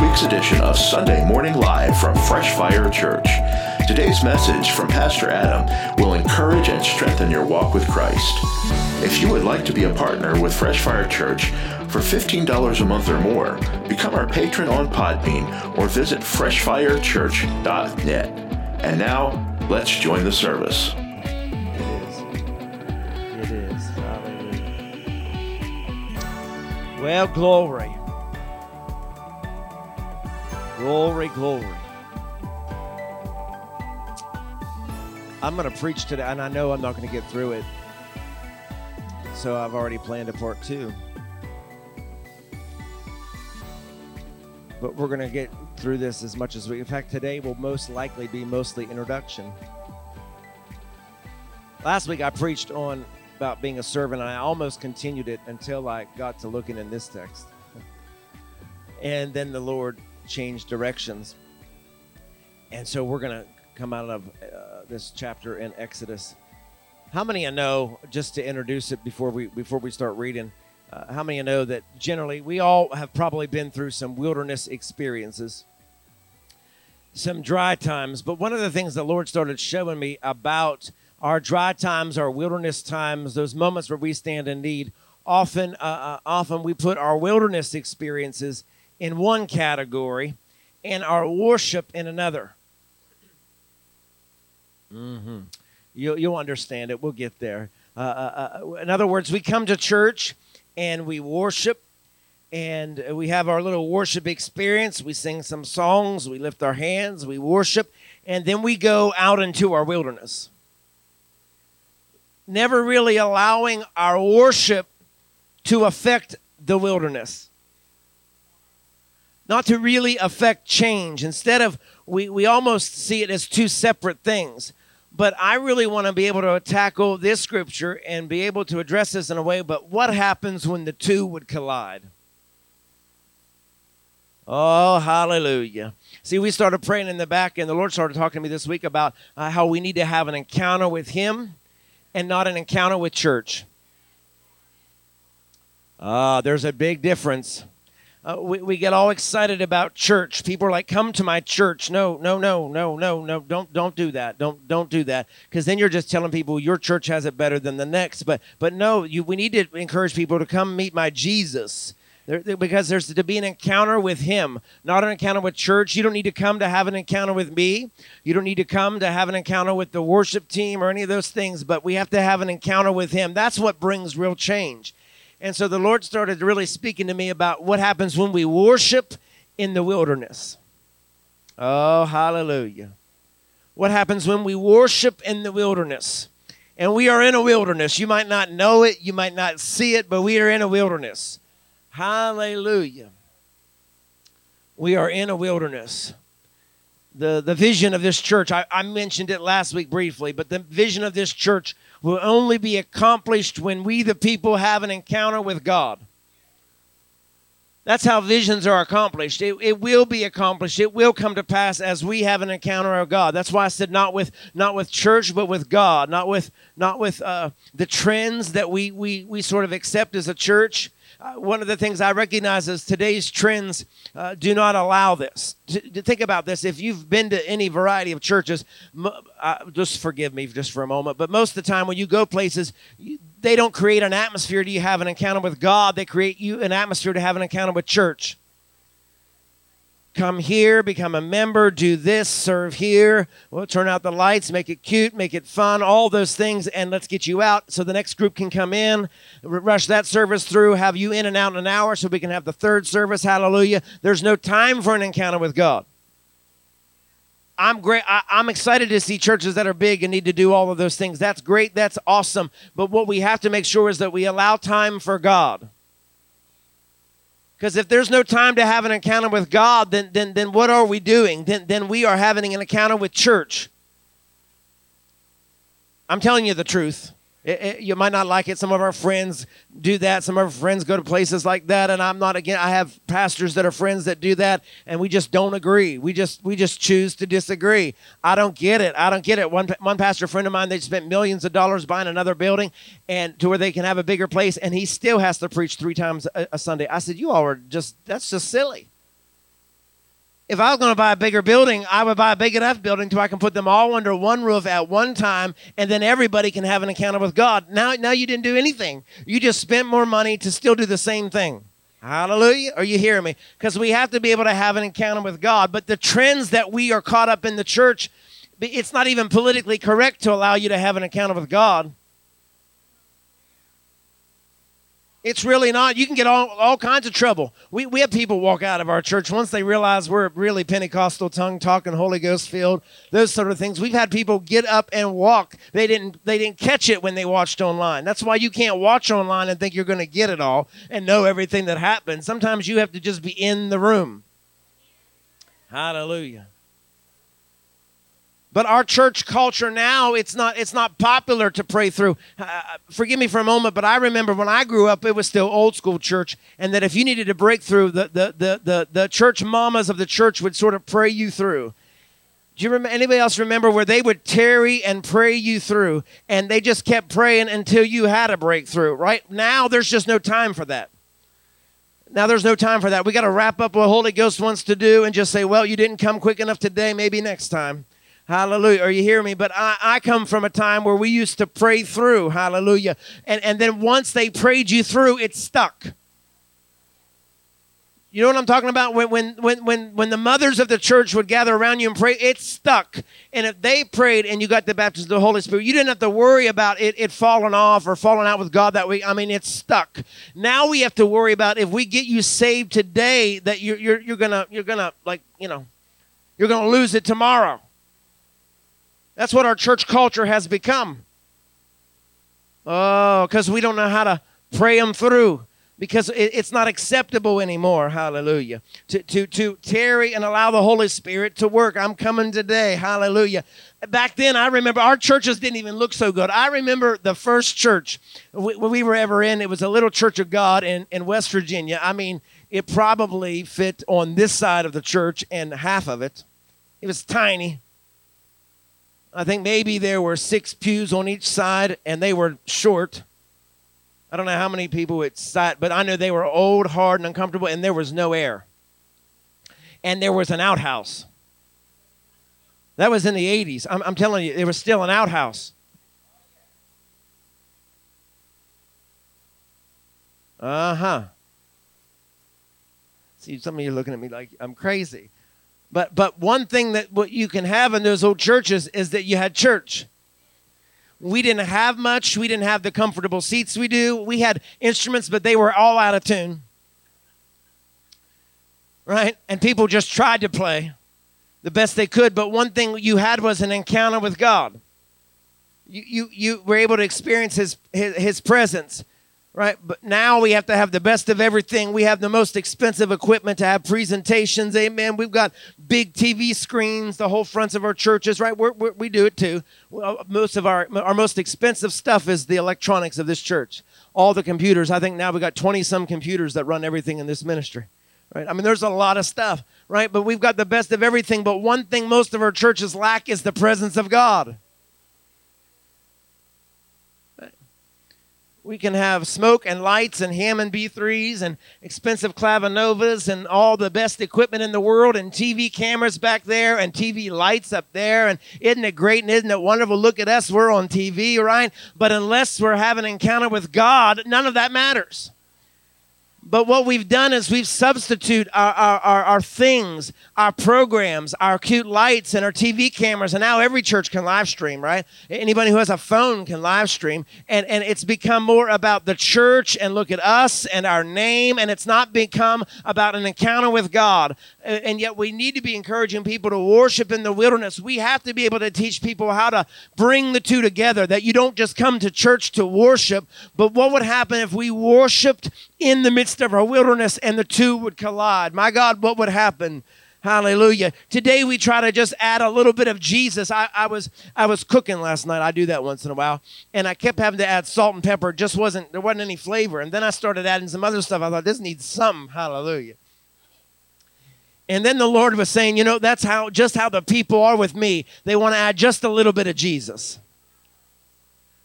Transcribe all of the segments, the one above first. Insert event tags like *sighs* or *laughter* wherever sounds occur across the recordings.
week's edition of Sunday Morning Live from Fresh Fire Church. Today's message from Pastor Adam will encourage and strengthen your walk with Christ. If you would like to be a partner with Fresh Fire Church for $15 a month or more, become our patron on Podbean or visit freshfirechurch.net. And now, let's join the service. It is. Hallelujah. Well, glory. Glory, glory. I'm going to preach today, and I know I'm not going to get through it. So I've already planned a part two. But we're going to get through this as much as we. In fact, today will most likely be mostly introduction. Last week I preached on about being a servant, and I almost continued it until I got to looking in this text. *laughs* and then the Lord changed directions. And so we're going to come out of uh, this chapter in Exodus. How many of you know, just to introduce it before we before we start reading, uh, how many of you know that generally we all have probably been through some wilderness experiences, some dry times. But one of the things the Lord started showing me about our dry times, our wilderness times, those moments where we stand in need, often uh, uh often we put our wilderness experiences in one category and our worship in another. Mm-hmm. You'll, you'll understand it. We'll get there. Uh, uh, uh, in other words, we come to church and we worship and we have our little worship experience. We sing some songs, we lift our hands, we worship, and then we go out into our wilderness. Never really allowing our worship to affect the wilderness not to really affect change. Instead of, we, we almost see it as two separate things. But I really want to be able to tackle this scripture and be able to address this in a way, but what happens when the two would collide? Oh, hallelujah. See, we started praying in the back, and the Lord started talking to me this week about uh, how we need to have an encounter with Him and not an encounter with church. Ah, uh, there's a big difference. Uh, we, we get all excited about church. People are like, "Come to my church." No, no, no, no, no, no. Don't don't do that. Don't don't do that because then you're just telling people your church has it better than the next. But but no, you we need to encourage people to come meet my Jesus. There, because there's to be an encounter with him, not an encounter with church. You don't need to come to have an encounter with me. You don't need to come to have an encounter with the worship team or any of those things, but we have to have an encounter with him. That's what brings real change. And so the Lord started really speaking to me about what happens when we worship in the wilderness. Oh, hallelujah. What happens when we worship in the wilderness? And we are in a wilderness. You might not know it, you might not see it, but we are in a wilderness. Hallelujah. We are in a wilderness. The, the vision of this church, I, I mentioned it last week briefly, but the vision of this church will only be accomplished when we, the people, have an encounter with God. That's how visions are accomplished. It, it will be accomplished. It will come to pass as we have an encounter of God. That's why I said not with not with church, but with God. Not with not with uh, the trends that we we we sort of accept as a church. Uh, one of the things I recognize is today's trends uh, do not allow this. To, to, think about this, if you've been to any variety of churches, uh, just forgive me just for a moment, but most of the time when you go places, you, they don't create an atmosphere to you have an encounter with God. They create you an atmosphere to have an encounter with church come here, become a member, do this, serve here. We'll turn out the lights, make it cute, make it fun, all those things, and let's get you out so the next group can come in, rush that service through, have you in and out in an hour so we can have the third service. Hallelujah. There's no time for an encounter with God. I'm great. I, am excited to see churches that are big and need to do all of those things. That's great. That's awesome. But what we have to make sure is that we allow time for God. Because if there's no time to have an encounter with God, then, then, then what are we doing? Then, then we are having an encounter with church. I'm telling you the truth. It, it, you might not like it. Some of our friends do that. Some of our friends go to places like that, and I'm not again. I have pastors that are friends that do that, and we just don't agree. We just we just choose to disagree. I don't get it. I don't get it. One one pastor friend of mine, they spent millions of dollars buying another building, and to where they can have a bigger place, and he still has to preach three times a, a Sunday. I said, you all are just that's just silly. If I was going to buy a bigger building, I would buy a big enough building so I can put them all under one roof at one time, and then everybody can have an encounter with God. Now, now you didn't do anything. You just spent more money to still do the same thing. Hallelujah. Are you hearing me? Because we have to be able to have an encounter with God. But the trends that we are caught up in the church, it's not even politically correct to allow you to have an encounter with God. It's really not. You can get all, all kinds of trouble. We, we have people walk out of our church once they realize we're really Pentecostal, tongue talking, Holy Ghost filled, those sort of things. We've had people get up and walk. They didn't they didn't catch it when they watched online. That's why you can't watch online and think you're going to get it all and know everything that happens. Sometimes you have to just be in the room. Hallelujah. But our church culture now, it's not, it's not popular to pray through. Uh, forgive me for a moment, but I remember when I grew up, it was still old school church, and that if you needed a breakthrough, the, the, the, the, the church mamas of the church would sort of pray you through. Do you remember anybody else remember where they would tarry and pray you through and they just kept praying until you had a breakthrough, right? Now there's just no time for that. Now there's no time for that. We got to wrap up what Holy Ghost wants to do and just say, well, you didn't come quick enough today, maybe next time. Hallelujah. Are you hearing me? But I, I come from a time where we used to pray through. Hallelujah. And, and then once they prayed you through, it stuck. You know what I'm talking about? When, when, when, when, when the mothers of the church would gather around you and pray, it stuck. And if they prayed and you got the baptism of the Holy Spirit, you didn't have to worry about it, it falling off or falling out with God that week. I mean, it's stuck. Now we have to worry about if we get you saved today, that you're, you're, you're going to, you're going to, like, you know, you're going to lose it tomorrow. That's what our church culture has become. Oh, because we don't know how to pray them through because it, it's not acceptable anymore. Hallelujah. To, to, to tarry and allow the Holy Spirit to work. I'm coming today. Hallelujah. Back then, I remember our churches didn't even look so good. I remember the first church we, we were ever in. It was a little church of God in, in West Virginia. I mean, it probably fit on this side of the church and half of it. It was tiny. I think maybe there were six pews on each side and they were short. I don't know how many people it sat, but I know they were old, hard, and uncomfortable, and there was no air. And there was an outhouse. That was in the 80s. I'm, I'm telling you, there was still an outhouse. Uh huh. See, some of you are looking at me like I'm crazy. But but one thing that what you can have in those old churches is that you had church. We didn't have much. We didn't have the comfortable seats we do. We had instruments, but they were all out of tune. Right? And people just tried to play the best they could, but one thing you had was an encounter with God. You, you, you were able to experience his, his, his presence right? But now we have to have the best of everything. We have the most expensive equipment to have presentations. Amen. We've got big TV screens, the whole fronts of our churches, right? We're, we're, we do it too. Most of our our most expensive stuff is the electronics of this church. All the computers. I think now we got 20 some computers that run everything in this ministry. Right? I mean, there's a lot of stuff, right? But we've got the best of everything. But one thing most of our churches lack is the presence of God. We can have smoke and lights and Hammond B3s and expensive Clavinovas and all the best equipment in the world and TV cameras back there and TV lights up there. And isn't it great and isn't it wonderful? Look at us, we're on TV, right? But unless we're having an encounter with God, none of that matters. But what we've done is we've substitute our, our, our, our, things, our programs, our cute lights, and our TV cameras. And now every church can live stream, right? Anybody who has a phone can live stream. And, and it's become more about the church and look at us and our name. And it's not become about an encounter with God. And yet we need to be encouraging people to worship in the wilderness. We have to be able to teach people how to bring the two together, that you don't just come to church to worship, but what would happen if we worshiped in the midst of our wilderness and the two would collide. My God, what would happen? Hallelujah. Today we try to just add a little bit of Jesus. I, I, was I was cooking last night. I do that once in a while. And I kept having to add salt and pepper. It just wasn't there wasn't any flavor. And then I started adding some other stuff. I thought this needs some. Hallelujah. And then the Lord was saying, you know, that's how just how the people are with me. They want to add just a little bit of Jesus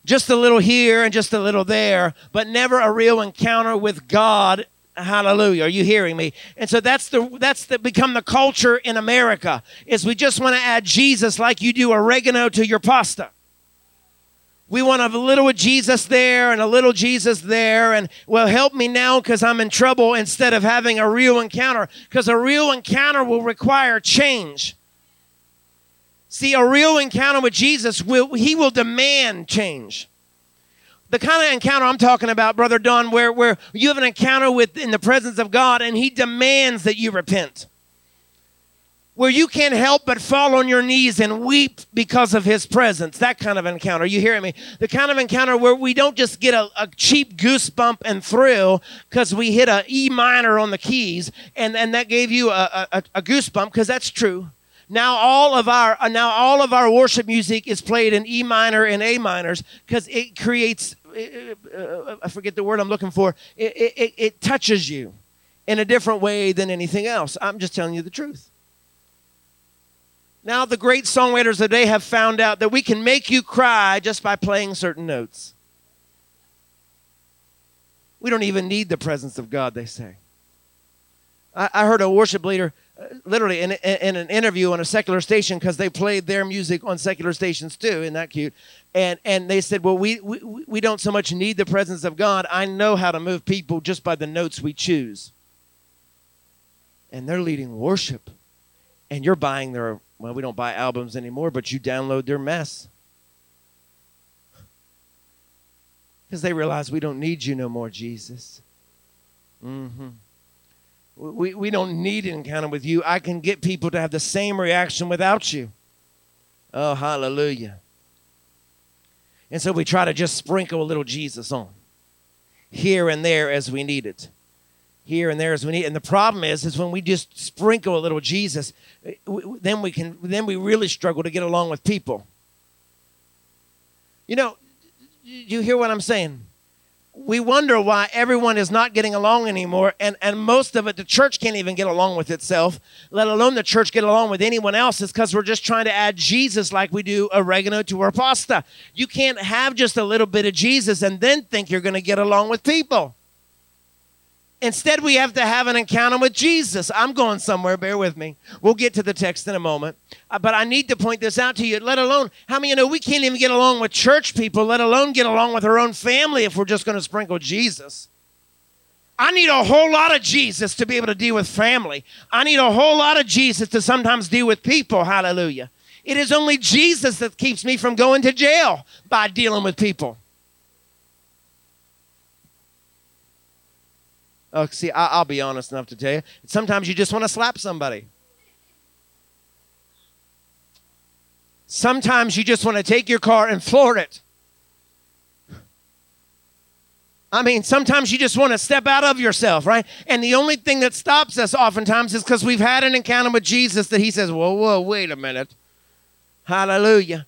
just a little here and just a little there, but never a real encounter with God Hallelujah. Are you hearing me? And so that's the that's the become the culture in America is we just want to add Jesus like you do oregano to your pasta. We want a little Jesus there and a little Jesus there and well help me now cuz I'm in trouble instead of having a real encounter cuz a real encounter will require change. See, a real encounter with Jesus will he will demand change the kind of encounter I'm talking about, Brother Don, where, where you have an encounter with in the presence of God and He demands that you repent. Where you can't help but fall on your knees and weep because of His presence. That kind of encounter. You hearing me? The kind of encounter where we don't just get a, a cheap goosebump and thrill because we hit a E minor on the keys and, and that gave you a, a, a goosebump because that's true now all of our now all of our worship music is played in E minor and A minors because it creates uh, I forget the word I'm looking for. It, it, it touches you in a different way than anything else. I'm just telling you the truth. Now, the great songwriters today have found out that we can make you cry just by playing certain notes. We don't even need the presence of God, they say. I, I heard a worship leader uh, literally in, in, an interview on a secular station because they played their music on secular stations too isn't that cute and and they said well we, we we don't so much need the presence of god i know how to move people just by the notes we choose and they're leading worship and you're buying their well we don't buy albums anymore but you download their mess because they realize we don't need you no more jesus mm-hmm we, we don't need an encounter with you. I can get people to have the same reaction without you. Oh, hallelujah. And so we try to just sprinkle a little Jesus on here and there as we need it. Here and there as we need. And the problem is, is when we just sprinkle a little Jesus, then we can, then we really struggle to get along with people. You know, you hear what I'm saying? we wonder why everyone is not getting along anymore and, and most of it the church can't even get along with itself let alone the church get along with anyone else is because we're just trying to add jesus like we do oregano to our pasta you can't have just a little bit of jesus and then think you're going to get along with people Instead, we have to have an encounter with Jesus. I'm going somewhere, bear with me. We'll get to the text in a moment. Uh, but I need to point this out to you, let alone, how many you know we can't even get along with church people, let alone get along with our own family if we're just going to sprinkle Jesus? I need a whole lot of Jesus to be able to deal with family. I need a whole lot of Jesus to sometimes deal with people. Hallelujah. It is only Jesus that keeps me from going to jail by dealing with people. Oh, see, I, will be honest enough to tell you. Sometimes you just want to slap somebody. Sometimes you just want to take your car and floor it. I mean, sometimes you just want to step out of yourself, right? And the only thing that stops us oftentimes is because we've had an encounter with Jesus that he says, Whoa, whoa, wait a minute. Hallelujah.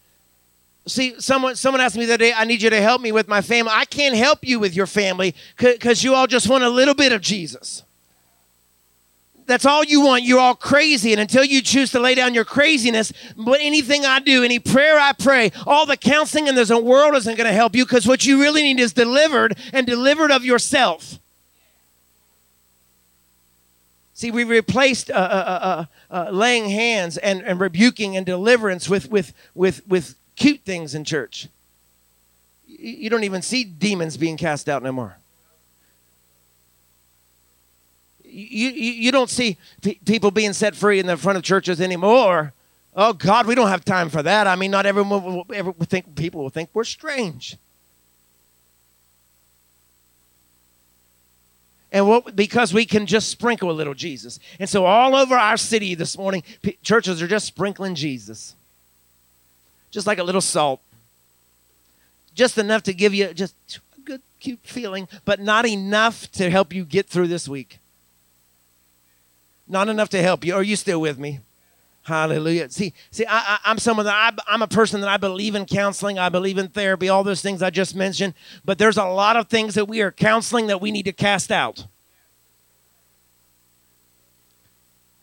See, someone someone asked me the other day, I need you to help me with my family. I can't help you with your family because you all just want a little bit of Jesus. That's all you want. You're all crazy. And until you choose to lay down your craziness, but anything I do, any prayer I pray, all the counseling in this world isn't going to help you because what you really need is delivered and delivered of yourself. See, we replaced uh, uh, uh, uh laying hands and, and rebuking and deliverance with, with, with, with cute things in church. You don't even see demons being cast out anymore. You, you, you don't see p- people being set free in the front of churches anymore. Oh God, we don't have time for that. I mean, not everyone will ever think people will think we're strange. And what, because we can just sprinkle a little Jesus. And so all over our city this morning, p- churches are just sprinkling Jesus just like a little salt. Just enough to give you just a good, cute feeling, but not enough to help you get through this week. Not enough to help you. Are you still with me? Hallelujah. See, see, I, am someone that I, I'm a person that I believe in counseling. I believe in therapy, all those things I just mentioned. But there's a lot of things that we are counseling that we need to cast out.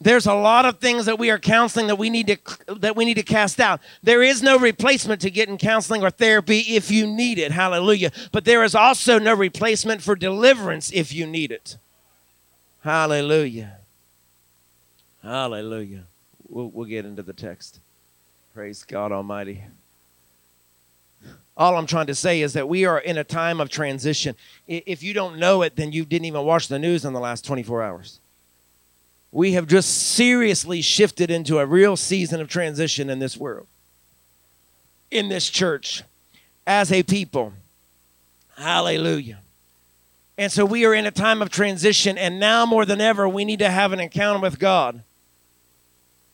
There's a lot of things that we are counseling that we need to that we need to cast out there is no replacement to getting counseling or therapy if you need it hallelujah but there is also no replacement for deliverance if you need it Hallelujah. Hallelujah. We'll, we'll get into the text. Praise God Almighty. All I'm trying to say is that we are in a time of transition. If you don't know it, then you didn't even watch the news in the last 24 hours. We have just seriously shifted into a real season of transition in this world, in this church, as a people. Hallelujah. And so we are in a time of transition, and now more than ever, we need to have an encounter with God.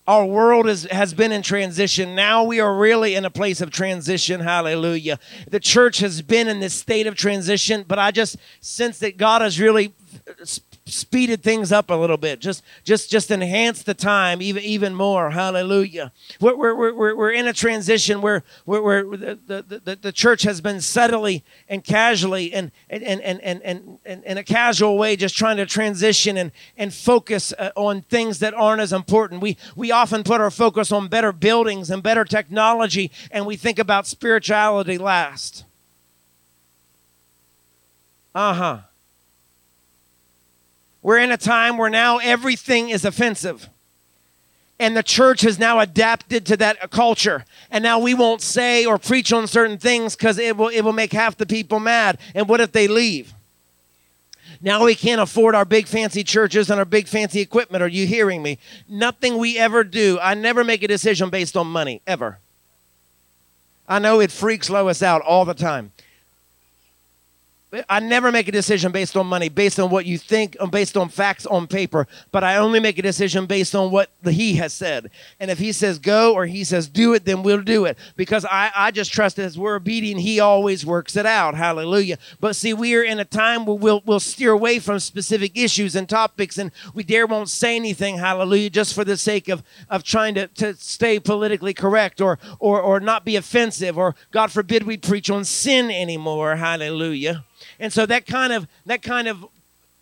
Our world is, has been in transition. Now we are really in a place of transition. Hallelujah. The church has been in this state of transition, but I just sense that God has really speeded things up a little bit just just just enhance the time even even more. Hallelujah. We're, we're, we're, we're in a transition where, where, the, the, the, the church has been subtly and casually and and, and, and, and, and, in a casual way just trying to transition and, and focus uh, on things that aren't as important. We we often put our focus on better buildings and better technology and we think about spirituality last. Uh-huh we're in a time where now everything is offensive. And the church has now adapted to that culture. And now we won't say or preach on certain things because it will, it will make half the people mad. And what if they leave? Now we can't afford our big fancy churches and our big fancy equipment. Are you hearing me? Nothing we ever do, I never make a decision based on money, ever. I know it freaks Lois out all the time. I never make a decision based on money, based on what you think, uh, based on facts on paper, but I only make a decision based on what the, he has said. And if he says go or he says do it, then we'll do it because I, I just trust that as we're obedient, he always works it out. Hallelujah. But see, we are in a time where we'll, we'll steer away from specific issues and topics and we dare won't say anything, hallelujah, just for the sake of, of trying to, to stay politically correct or, or, or not be offensive or God forbid we preach on sin anymore. Hallelujah. And so that kind of that kind of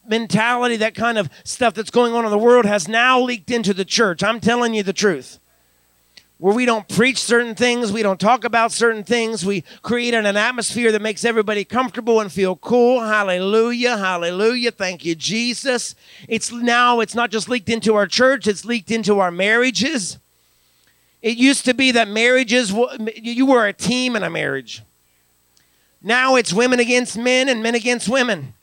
mentality, that kind of stuff that's going on in the world has now leaked into the church. I'm telling you the truth. Where we don't preach certain things, we don't talk about certain things, we create an atmosphere that makes everybody comfortable and feel cool. Hallelujah, hallelujah. Thank you, Jesus. It's now, it's not just leaked into our church, it's leaked into our marriages. It used to be that marriages, you were a team in a marriage. Now it's women against men and men against women.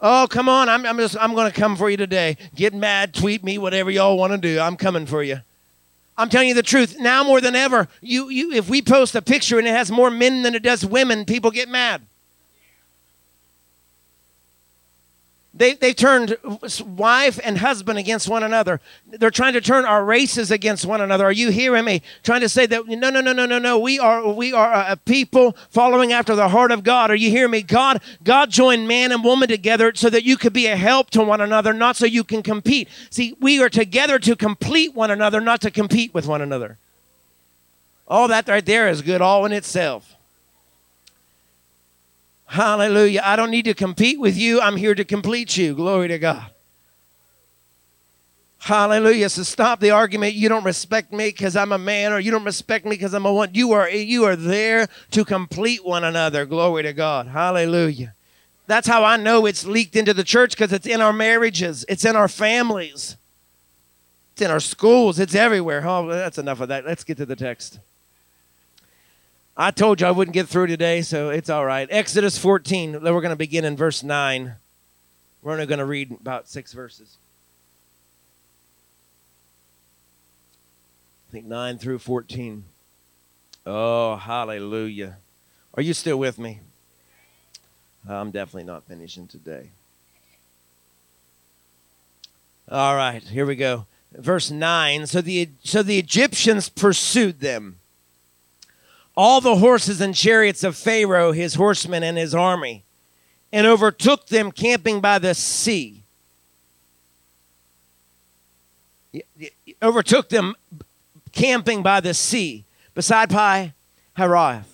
Oh, come on. I'm, I'm just I'm going to come for you today. Get mad, tweet me, whatever y'all want to do. I'm coming for you. I'm telling you the truth. Now more than ever, you, you if we post a picture and it has more men than it does women, people get mad. They, they turned wife and husband against one another. They're trying to turn our races against one another. Are you hearing me? Trying to say that no, no, no, no, no, no. We are we are a people following after the heart of God. Are you hearing me? God God joined man and woman together so that you could be a help to one another, not so you can compete. See, we are together to complete one another, not to compete with one another. All that right there is good all in itself. Hallelujah. I don't need to compete with you. I'm here to complete you. Glory to God. Hallelujah. So stop the argument. You don't respect me because I'm a man, or you don't respect me because I'm a woman. You are you are there to complete one another. Glory to God. Hallelujah. That's how I know it's leaked into the church because it's in our marriages, it's in our families, it's in our schools, it's everywhere. Oh, that's enough of that. Let's get to the text. I told you I wouldn't get through today, so it's all right. Exodus 14, we're going to begin in verse 9. We're only going to read about six verses. I think 9 through 14. Oh, hallelujah. Are you still with me? I'm definitely not finishing today. All right, here we go. Verse 9. So the so the Egyptians pursued them all the horses and chariots of Pharaoh, his horsemen, and his army, and overtook them camping by the sea. Overtook them camping by the sea, beside Pi Hahiroth,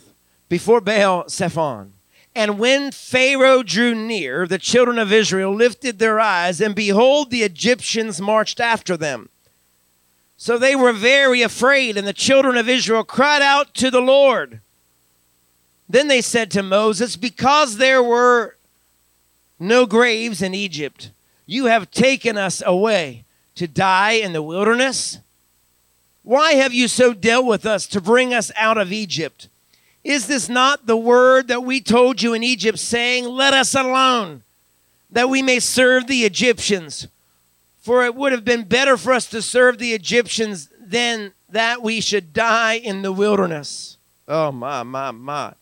before Baal Zephon. And when Pharaoh drew near, the children of Israel lifted their eyes, and behold, the Egyptians marched after them. So they were very afraid, and the children of Israel cried out to the Lord. Then they said to Moses, Because there were no graves in Egypt. You have taken us away to die in the wilderness. Why have you so dealt with us to bring us out of Egypt? Is this not the word that we told you in Egypt, saying, Let us alone, that we may serve the Egyptians? For it would have been better for us to serve the Egyptians than that we should die in the wilderness. Oh, my, my, my.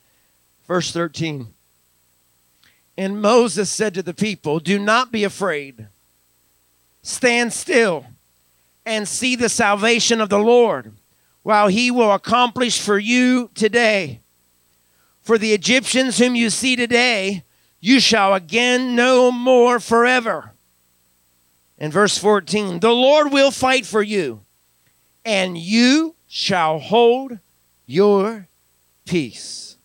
Verse 13. And Moses said to the people, Do not be afraid. Stand still and see the salvation of the Lord, while he will accomplish for you today. For the Egyptians whom you see today, you shall again no more forever. In verse 14, the Lord will fight for you, and you shall hold your peace.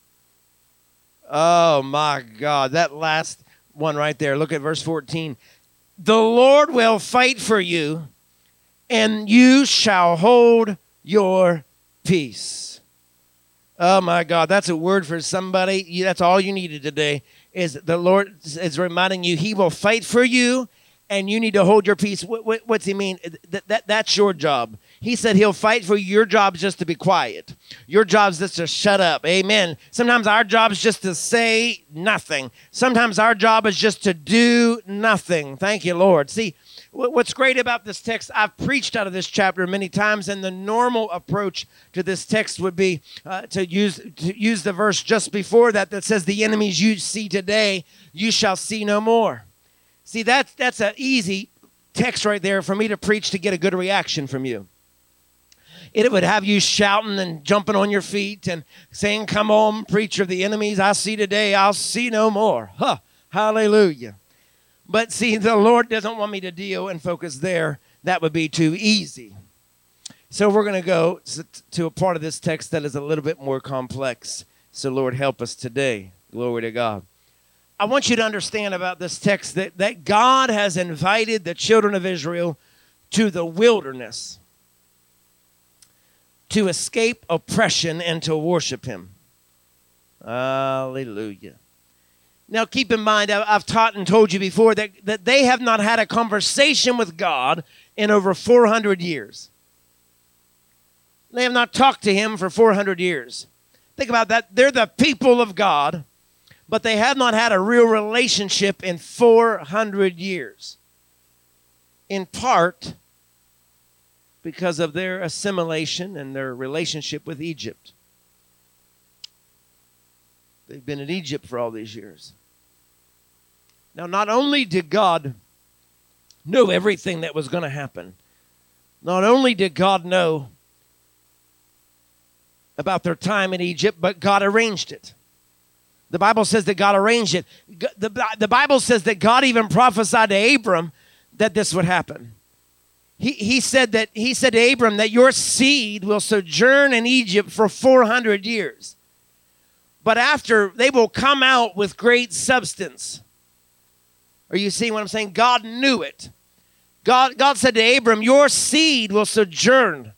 Oh my God, that last one right there. Look at verse 14. The Lord will fight for you, and you shall hold your peace. Oh my God, that's a word for somebody. That's all you needed today. Is the Lord is reminding you He will fight for you, and you need to hold your peace. What, what, what's He mean? That, that that's your job. He said He'll fight for you. Your job just to be quiet. Your job is just to shut up. Amen. Sometimes our job is just to say nothing. Sometimes our job is just to do nothing. Thank you, Lord. See What's great about this text, I've preached out of this chapter many times, and the normal approach to this text would be uh, to use to use the verse just before that that says, "The enemies you see today, you shall see no more." See, that's that's an easy text right there for me to preach to get a good reaction from you. It would have you shouting and jumping on your feet and saying, "Come on, preacher! Of the enemies I see today, I'll see no more." Huh? Hallelujah. But see, the Lord doesn't want me to deal and focus there. That would be too easy. So we're going to go to a part of this text that is a little bit more complex. So, Lord, help us today. Glory to God. I want you to understand about this text that, that God has invited the children of Israel to the wilderness to escape oppression and to worship Him. Hallelujah. Now, keep in mind, I've taught and told you before that, that they have not had a conversation with God in over 400 years. They have not talked to Him for 400 years. Think about that. They're the people of God, but they have not had a real relationship in 400 years. In part because of their assimilation and their relationship with Egypt. They've been in Egypt for all these years. Now, not only did God know everything that was going to happen, not only did God know about their time in Egypt, but God arranged it. The Bible says that God arranged it. The, the Bible says that God even prophesied to Abram that this would happen. He, he said that he said to Abram that your seed will sojourn in Egypt for 400 years but after they will come out with great substance. Are you seeing what I'm saying? God knew it. God, God said to Abram, Your seed will sojourn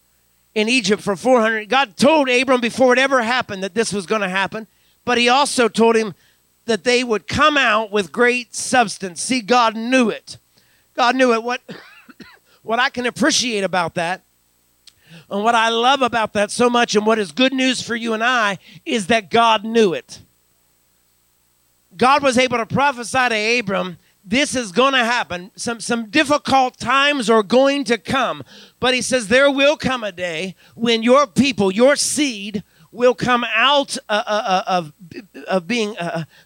in Egypt for 400. God told Abram before it ever happened that this was going to happen, but he also told him that they would come out with great substance. See, God knew it. God knew it. What, *coughs* what I can appreciate about that and what I love about that so much, and what is good news for you and I, is that God knew it. God was able to prophesy to Abram this is going to happen. Some, some difficult times are going to come. But he says, There will come a day when your people, your seed, will come out uh, uh, uh of, of, being,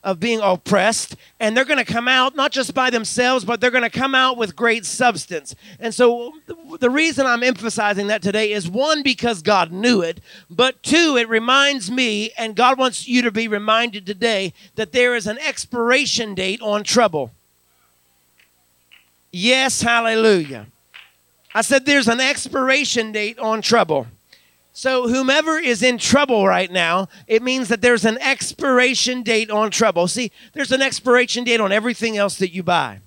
of being oppressed, and they're going to come out not just by themselves, but they're going to come out with great substance. And so, the reason I'm emphasizing that today is one, because God knew it, but two, it reminds me, and God wants you to be reminded today, that there is an expiration date on trouble. Yes, hallelujah. I said there's an expiration date on trouble. So, whomever is in trouble right now, it means that there's an expiration date on trouble. See, there's an expiration date on everything else that you buy.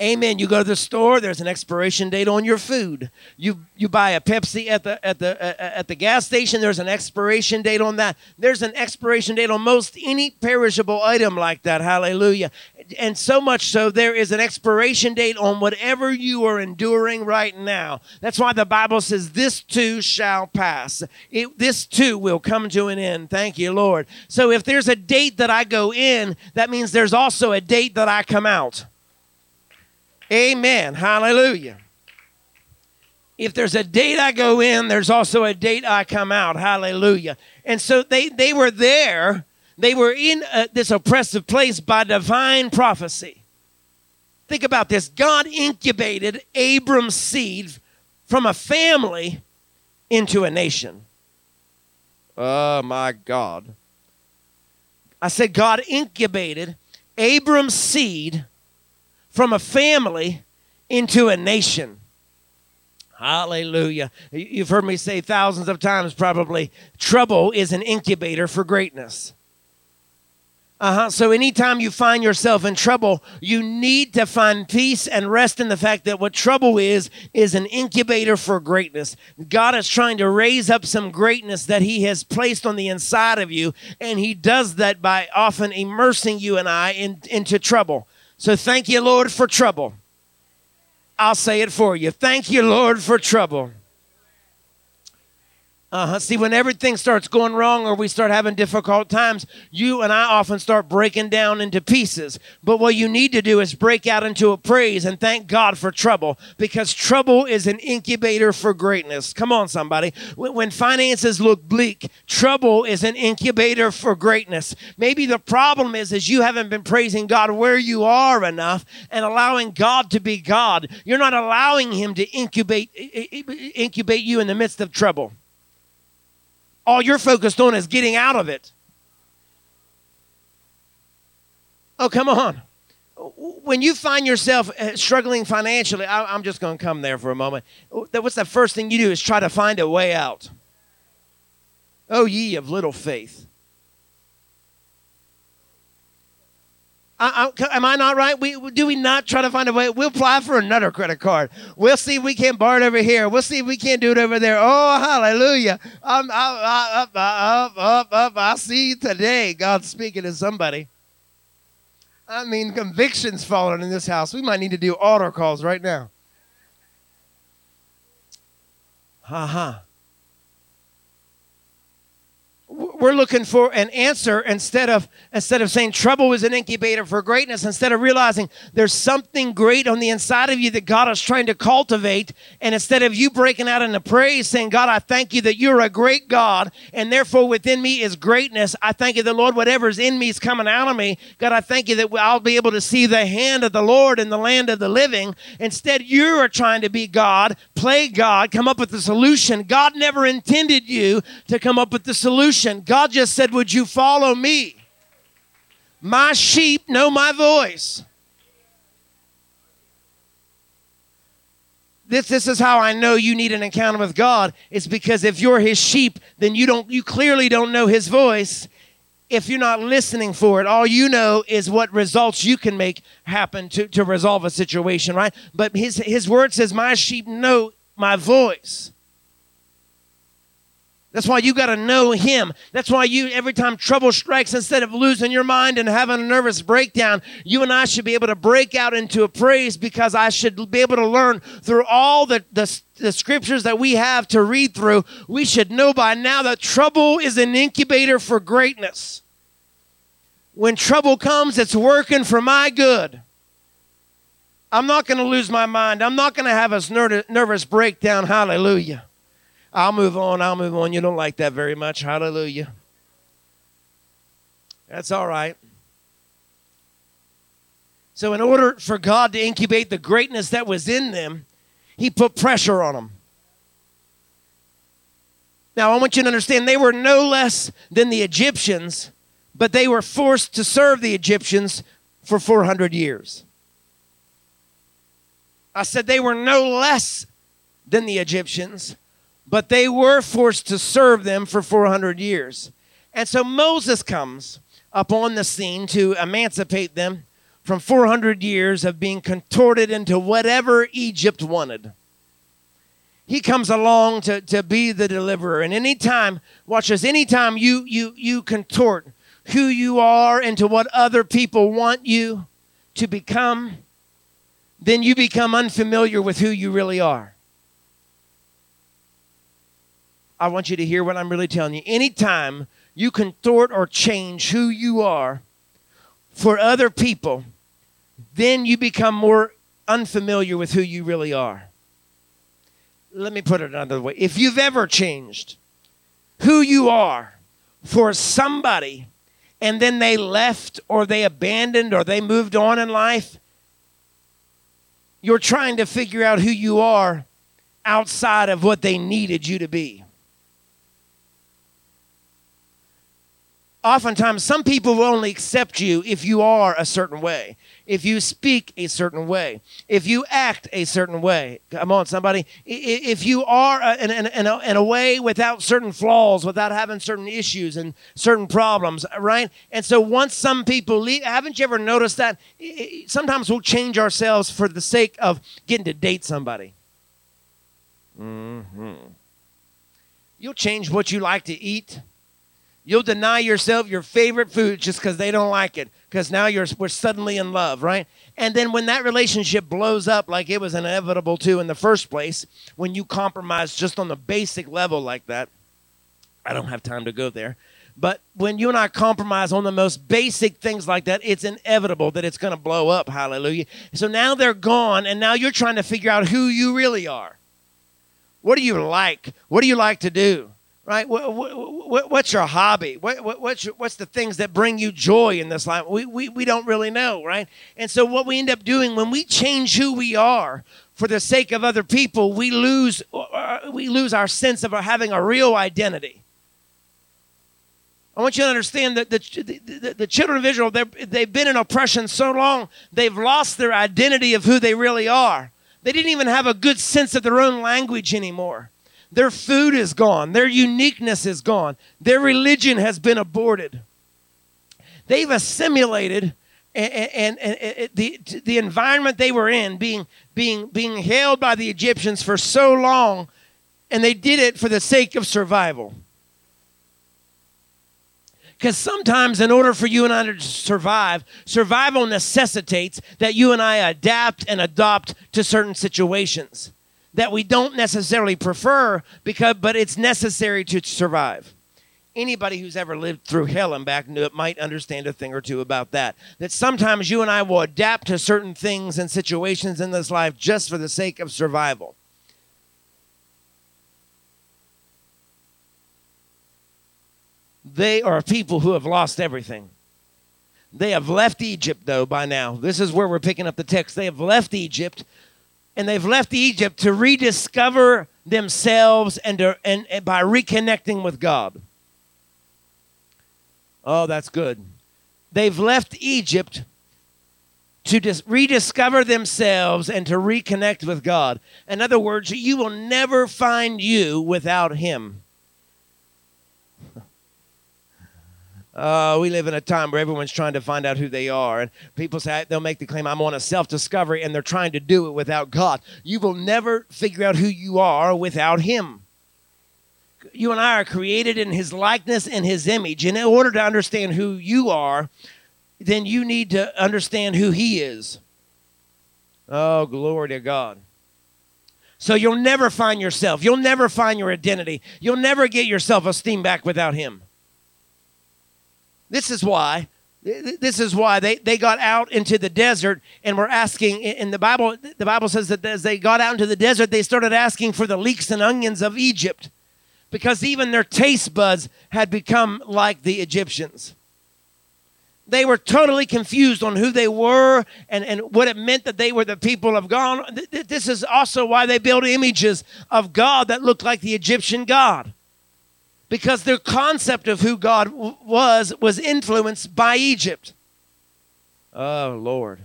Amen. You go to the store, there's an expiration date on your food. You you buy a Pepsi at the at the uh, at the gas station, there's an expiration date on that. There's an expiration date on most any perishable item like that. Hallelujah. And so much so there is an expiration date on whatever you are enduring right now. That's why the Bible says, This too shall pass. It, this too will come to an end. Thank you, Lord. So if there's a date that I go in, that means there's also a date that I come out. Amen. Hallelujah. If there's a date I go in, there's also a date I come out. Hallelujah. And so they, they were there. They were in uh, this oppressive place by divine prophecy. Think about this God incubated Abram's seed from a family into a nation. Oh my God. I said, God incubated Abram's seed from a family into a nation. Hallelujah. You've heard me say thousands of times probably trouble is an incubator for greatness. Uh-huh. So anytime you find yourself in trouble, you need to find peace and rest in the fact that what trouble is is an incubator for greatness. God is trying to raise up some greatness that he has placed on the inside of you, and he does that by often immersing you and I in, into trouble. So thank you, Lord, for trouble. I'll say it for you. Thank you, Lord, for trouble. Uh-huh. See, when everything starts going wrong or we start having difficult times, you and I often start breaking down into pieces. But what you need to do is break out into a praise and thank God for trouble because trouble is an incubator for greatness. Come on, somebody. When finances look bleak, trouble is an incubator for greatness. Maybe the problem is is you haven't been praising God where you are enough and allowing God to be God. You're not allowing him to incubate incubate you in the midst of trouble all you're focused on is getting out of it. Oh, come on. When you find yourself uh, struggling financially, I, am just going to come there for a moment. What's the first thing you do is try to find a way out. Oh, ye of little faith. I, I, am I not right? We, do we not try to find a way? We'll apply for another credit card. We'll see if we can't borrow it over here. We'll see if we can't do it over there. Oh, hallelujah. I'm, up, up, up, up. I see today God's speaking to somebody. I mean, convictions falling in this house. We might need to do altar calls right now. Ha ha we're looking for an answer instead of instead of saying trouble is an incubator for greatness instead of realizing there's something great on the inside of you that god is trying to cultivate. And instead of you breaking out into praise saying god i thank you that you're a great god and therefore within me is greatness. I thank you the lord whatever's in me is coming out of me. God i thank you that i'll be able to see the hand of the lord in the land of the living. Instead you are trying to be god play god come up with the solution god never intended you to come up with the solution God just said, Would you follow me? My sheep know my voice. This, this is how I know you need an encounter with God. It's because if you're his sheep, then you don't you clearly don't know his voice. If you're not listening for it, all you know is what results you can make happen to, to resolve a situation, right? But his his word says, My sheep know my voice. That's why you got to know Him. That's why you, every time trouble strikes, instead of losing your mind and having a nervous breakdown, you and I should be able to break out into a praise because I should be able to learn through all the, the, the scriptures that we have to read through. We should know by now that trouble is an incubator for greatness. When trouble comes, it's working for my good. I'm not going to lose my mind. I'm not going to have a nervous breakdown. Hallelujah. I'll move on. I'll move on. You don't like that very much. Hallelujah. That's all right. So, in order for God to incubate the greatness that was in them, He put pressure on them. Now, I want you to understand they were no less than the Egyptians, but they were forced to serve the Egyptians for 400 years. I said they were no less than the Egyptians, but they were forced to serve them for 400 years. And so Moses comes upon the scene to emancipate them from 400 years of being contorted into whatever Egypt wanted. He comes along to, to be the deliverer. And anytime, watch this, anytime you, you, you contort who you are into what other people want you, to become, then you become unfamiliar with who you really are. I want you to hear what I'm really telling you. Anytime you can thwart or change who you are for other people, then you become more unfamiliar with who you really are. Let me put it another way. If you've ever changed who you are for somebody and then they left or they abandoned or they moved on in life, you're trying to figure out who you are outside of what they needed you to be. Oftentimes, some people will only accept you if you are a certain way if you speak a certain way, if you act a certain way. Come on, somebody. If you are in, in, in, a, in a way without certain flaws, without having certain issues and certain problems, right? And so once some people leave, haven't you ever noticed that? Sometimes we'll change ourselves for the sake of getting to date somebody. Mm-hmm. You'll change what you like to eat. You'll deny yourself your favorite food just because they don't like it because now you're we're suddenly in love, right? And then when that relationship blows up like it was inevitable to in the first place, when you compromise just on the basic level like that, I don't have time to go there. But when you and I compromise on the most basic things like that, it's inevitable that it's going to blow up. Hallelujah. So now they're gone, and now you're trying to figure out who you really are. What do you like? What do you like to do? Right? What, what, what's your hobby? What, what's, your, what's the things that bring you joy in this life? We, we, we don't really know, right? And so, what we end up doing when we change who we are for the sake of other people, we lose, uh, we lose our sense of having a real identity. I want you to understand that the, the, the children of Israel, they've been in oppression so long, they've lost their identity of who they really are. They didn't even have a good sense of their own language anymore. Their food is gone. Their uniqueness is gone. Their religion has been aborted. They've assimilated and, and, and, the, the environment they were in, being, being, being held by the Egyptians for so long, and they did it for the sake of survival. Because sometimes, in order for you and I to survive, survival necessitates that you and I adapt and adopt to certain situations that we don't necessarily prefer because but it's necessary to survive anybody who's ever lived through hell and back knew it might understand a thing or two about that that sometimes you and i will adapt to certain things and situations in this life just for the sake of survival they are people who have lost everything they have left Egypt, though, by now. This is where we're picking up the text. They have left Egypt and they've left Egypt to rediscover themselves and, to, and, and by reconnecting with God. Oh, that's good. They've left Egypt to dis- rediscover themselves and to reconnect with God. In other words, you will never find you without Him. Uh, we live in a time where everyone's trying to find out who they are. And people say they'll make the claim, I'm on a self discovery, and they're trying to do it without God. You will never figure out who you are without Him. You and I are created in His likeness and His image. And in order to understand who you are, then you need to understand who He is. Oh, glory to God. So you'll never find yourself. You'll never find your identity. You'll never get your self esteem back without Him. This is why. This is why they, they got out into the desert and were asking in the Bible, the Bible says that as they got out into the desert, they started asking for the leeks and onions of Egypt because even their taste buds had become like the Egyptians. They were totally confused on who they were and, and what it meant that they were the people of God. This is also why they built images of God that looked like the Egyptian God because their concept of who God w- was was influenced by Egypt. Oh, Lord.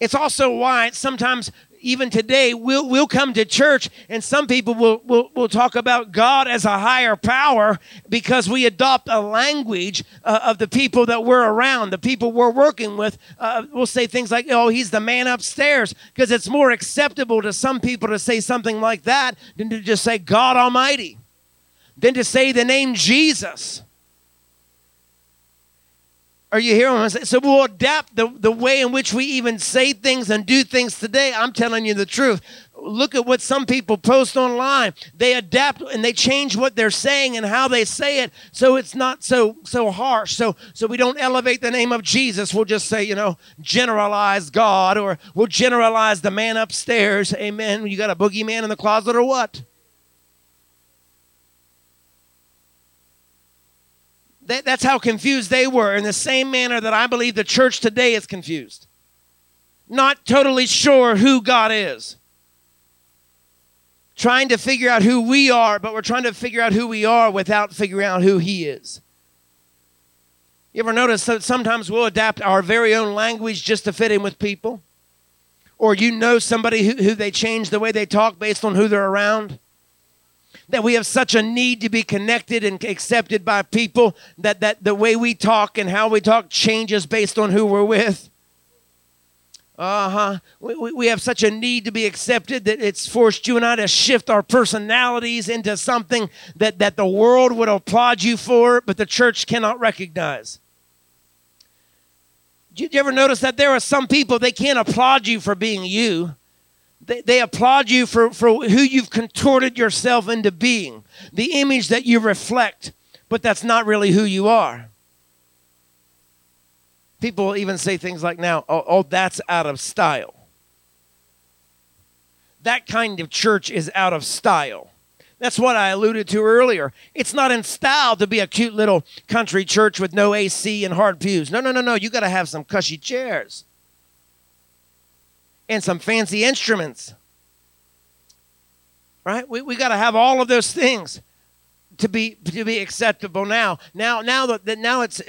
It's also why sometimes, even today, we'll, we'll come to church and some people will, will, will talk about God as a higher power because we adopt a language uh, of the people that we're around, the people we're working with. Uh, we'll say things like, oh, he's the man upstairs because it's more acceptable to some people to say something like that than to just say God Almighty than to say the name Jesus. Are you hearing what I'm saying? So we'll adapt the, the way in which we even say things and do things today. I'm telling you the truth. Look at what some people post online. They adapt and they change what they're saying and how they say it so it's not so so harsh. So so we don't elevate the name of Jesus. We'll just say, you know, generalize God or we'll generalize the man upstairs. Amen. You got a boogeyman in the closet or what? That, that's how confused they were, in the same manner that I believe the church today is confused. Not totally sure who God is. Trying to figure out who we are, but we're trying to figure out who we are without figuring out who He is. You ever notice that sometimes we'll adapt our very own language just to fit in with people? Or you know somebody who, who they change the way they talk based on who they're around? That we have such a need to be connected and accepted by people that, that the way we talk and how we talk changes based on who we're with. Uh huh. We, we, have such a need to be accepted that it's forced you and I to shift our personalities into something that, that the world would applaud you for, but the church cannot recognize. Did you ever notice that there are some people, they can't applaud you for being you? They, they applaud you for, for who you've contorted yourself into being, the image that you reflect, but that's not really who you are. People even say things like now, oh, oh that's out of style. That kind of church is out of style. That's what I alluded to earlier. It's not in style to be a cute little country church with no AC and hard pews. No, no, no, no. You got to have some cushy chairs and some fancy instruments. Right? We, we got to have all of those things to be to be acceptable now. Now now that now it's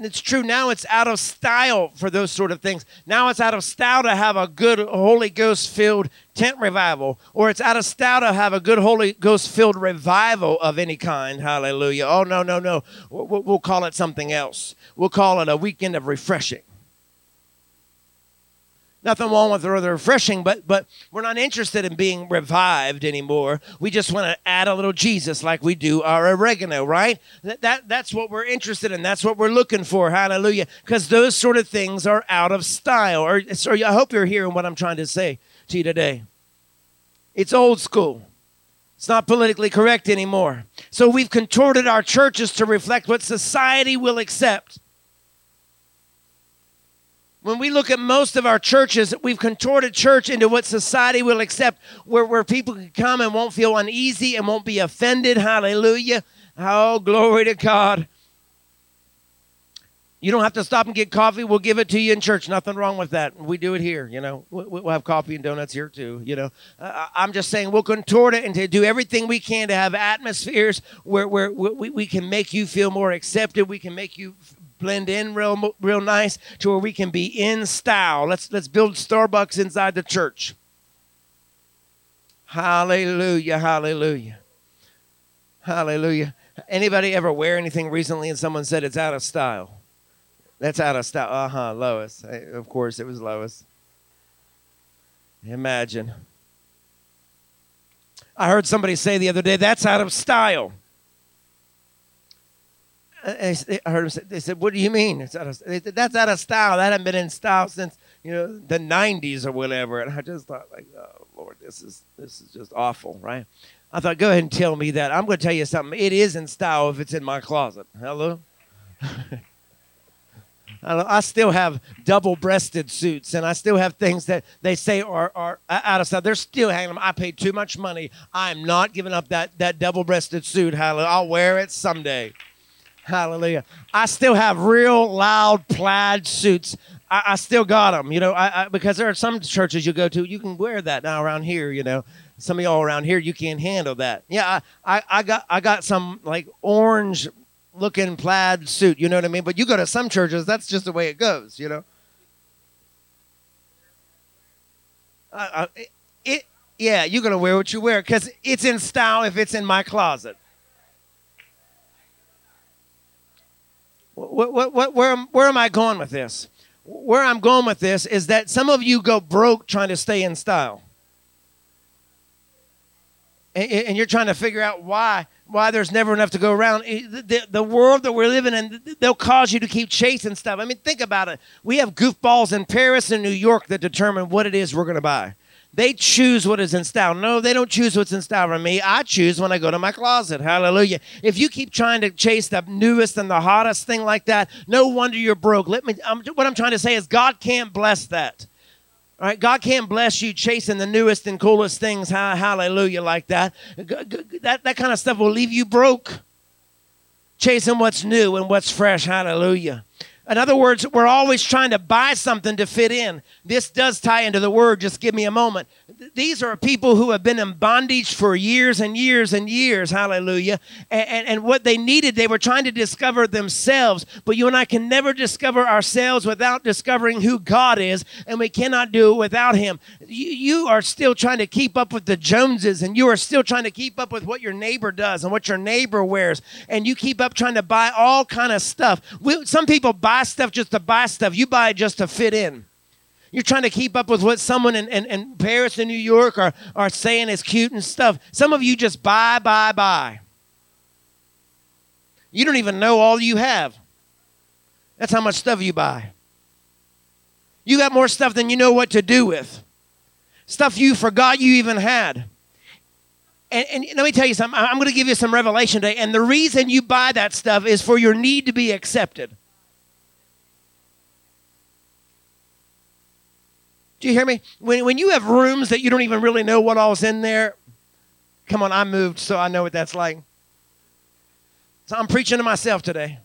it's true now it's out of style for those sort of things. Now it's out of style to have a good Holy Ghost filled tent revival or it's out of style to have a good Holy Ghost filled revival of any kind. Hallelujah. Oh no no no. We'll, we'll call it something else. We'll call it a weekend of refreshing. Nothing wrong with the refreshing, but but we're not interested in being revived anymore. We just want to add a little Jesus like we do our oregano, right? That, that that's what we're interested in. That's what we're looking for. Hallelujah. Because those sort of things are out of style. Or so I hope you're hearing what I'm trying to say to you today. It's old school. It's not politically correct anymore. So we've contorted our churches to reflect what society will accept. When we look at most of our churches, we've contorted church into what society will accept, where, where people can come and won't feel uneasy and won't be offended. Hallelujah. Oh, glory to God. You don't have to stop and get coffee. We'll give it to you in church. Nothing wrong with that. We do it here. You know, we'll have coffee and donuts here too. You know, I'm just saying we'll contort it and to do everything we can to have atmospheres where, where we, we can make you feel more accepted. We can make you blend in real real nice to where we can be in style. Let's let's build Starbucks inside the church. Hallelujah, hallelujah. Hallelujah. Anybody ever wear anything recently and someone said it's out of style? That's out of style. Uh-huh, Lois. Of course it was Lois. Imagine. I heard somebody say the other day, that's out of style. I heard them say, they said, "What do you mean? Out of, that's out of style. That hasn't been in style since you know the '90s or whatever." And I just thought, like, "Oh Lord, this is this is just awful, right?" I thought, "Go ahead and tell me that. I'm going to tell you something. It is in style if it's in my closet. Hello." *laughs* I still have double-breasted suits, and I still have things that they say are, are uh, out of style. They're still hanging them. I paid too much money. I'm not giving up that, that double-breasted suit. Hallelujah. I'll wear it someday. Hallelujah. I still have real loud plaid suits. I, I still got them, you know, I, I, because there are some churches you go to, you can wear that now around here, you know. Some of y'all around here, you can't handle that. Yeah, I, I, got I got some like orange looking plaid suit, you know what I mean? But you go to some churches, that's just the way it goes, you know. Uh, it, it, yeah, you're gonna wear what you wear because it's in style if it's in my closet. What, what, what, where, where am I going with this? Where I'm going with this is that some of you go broke trying to stay in style. and, and you're trying to figure out why why there's never enough to go around. The, the, world that we're living in, they'll cause you to keep chasing stuff. I mean, think about it. We have goofballs in Paris and New York that determine what it is we're going to buy. They choose what is in style. No, they don't choose what's in style for me. I choose when I go to my closet. Hallelujah. If you keep trying to chase the newest and the hottest thing like that, no wonder you're broke. Let me. I'm, what I'm trying to say is God can't bless that. All right, God can't bless you chasing the newest and coolest things. Hallelujah, like that. That that kind of stuff will leave you broke. Chasing what's new and what's fresh. Hallelujah. In other words, we're always trying to buy something to fit in. This does tie into the word. Just give me a moment. These are people who have been in bondage for years and years and years. Hallelujah. And, and, and, what they needed, they were trying to discover themselves. But you and I can never discover ourselves without discovering who God is, and we cannot do it without Him. You, you are still trying to keep up with the Joneses, and you are still trying to keep up with what your neighbor does and what your neighbor wears, and you keep up trying to buy all kind of stuff. We, some people buy stuff just to buy stuff. You buy it just to fit in. You're trying to keep up with what someone in, in, in Paris and New York are, are saying is cute and stuff. Some of you just buy, buy, buy. You don't even know all you have. That's how much stuff you buy. You got more stuff than you know what to do with. Stuff you forgot you even had. And, and, let me tell you something. I'm going to give you some revelation today. And the reason you buy that stuff is for your need to be accepted. Do you hear me? When, when you have rooms that you don't even really know what all's in there, come on, I moved, so I know what that's like. So I'm preaching to myself today.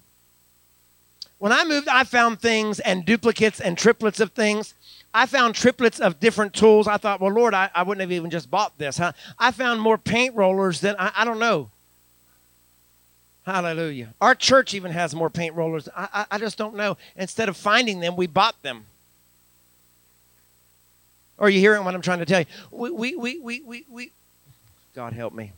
When I moved, I found things and duplicates and triplets of things. I found triplets of different tools. I thought, well, Lord, I, I wouldn't have even just bought this. Huh? I found more paint rollers than I, I don't know. Hallelujah. Our church even has more paint rollers. I, I, I just don't know. Instead of finding them, we bought them. Are you hearing what I'm trying to tell you? We, we, we, we, we, we God help me.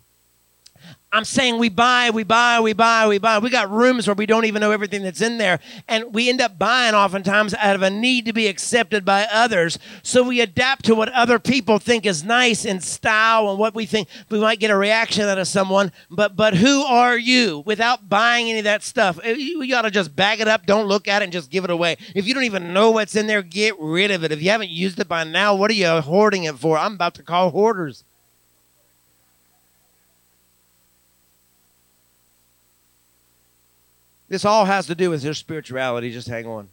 I'm saying we buy, we buy, we buy, we buy. We got rooms where we don't even know everything that's in there. And we end up buying oftentimes out of a need to be accepted by others. So we adapt to what other people think is nice in style and what we think we might get a reaction out of someone. But but who are you without buying any of that stuff? Eh, you, you ought to just bag it up, don't look at it, and just give it away. If you don't even know what's in there, get rid of it. If you haven't used it by now, what are you hoarding it for? I'm about to call hoarders. This all has to do with your spirituality. Just hang on.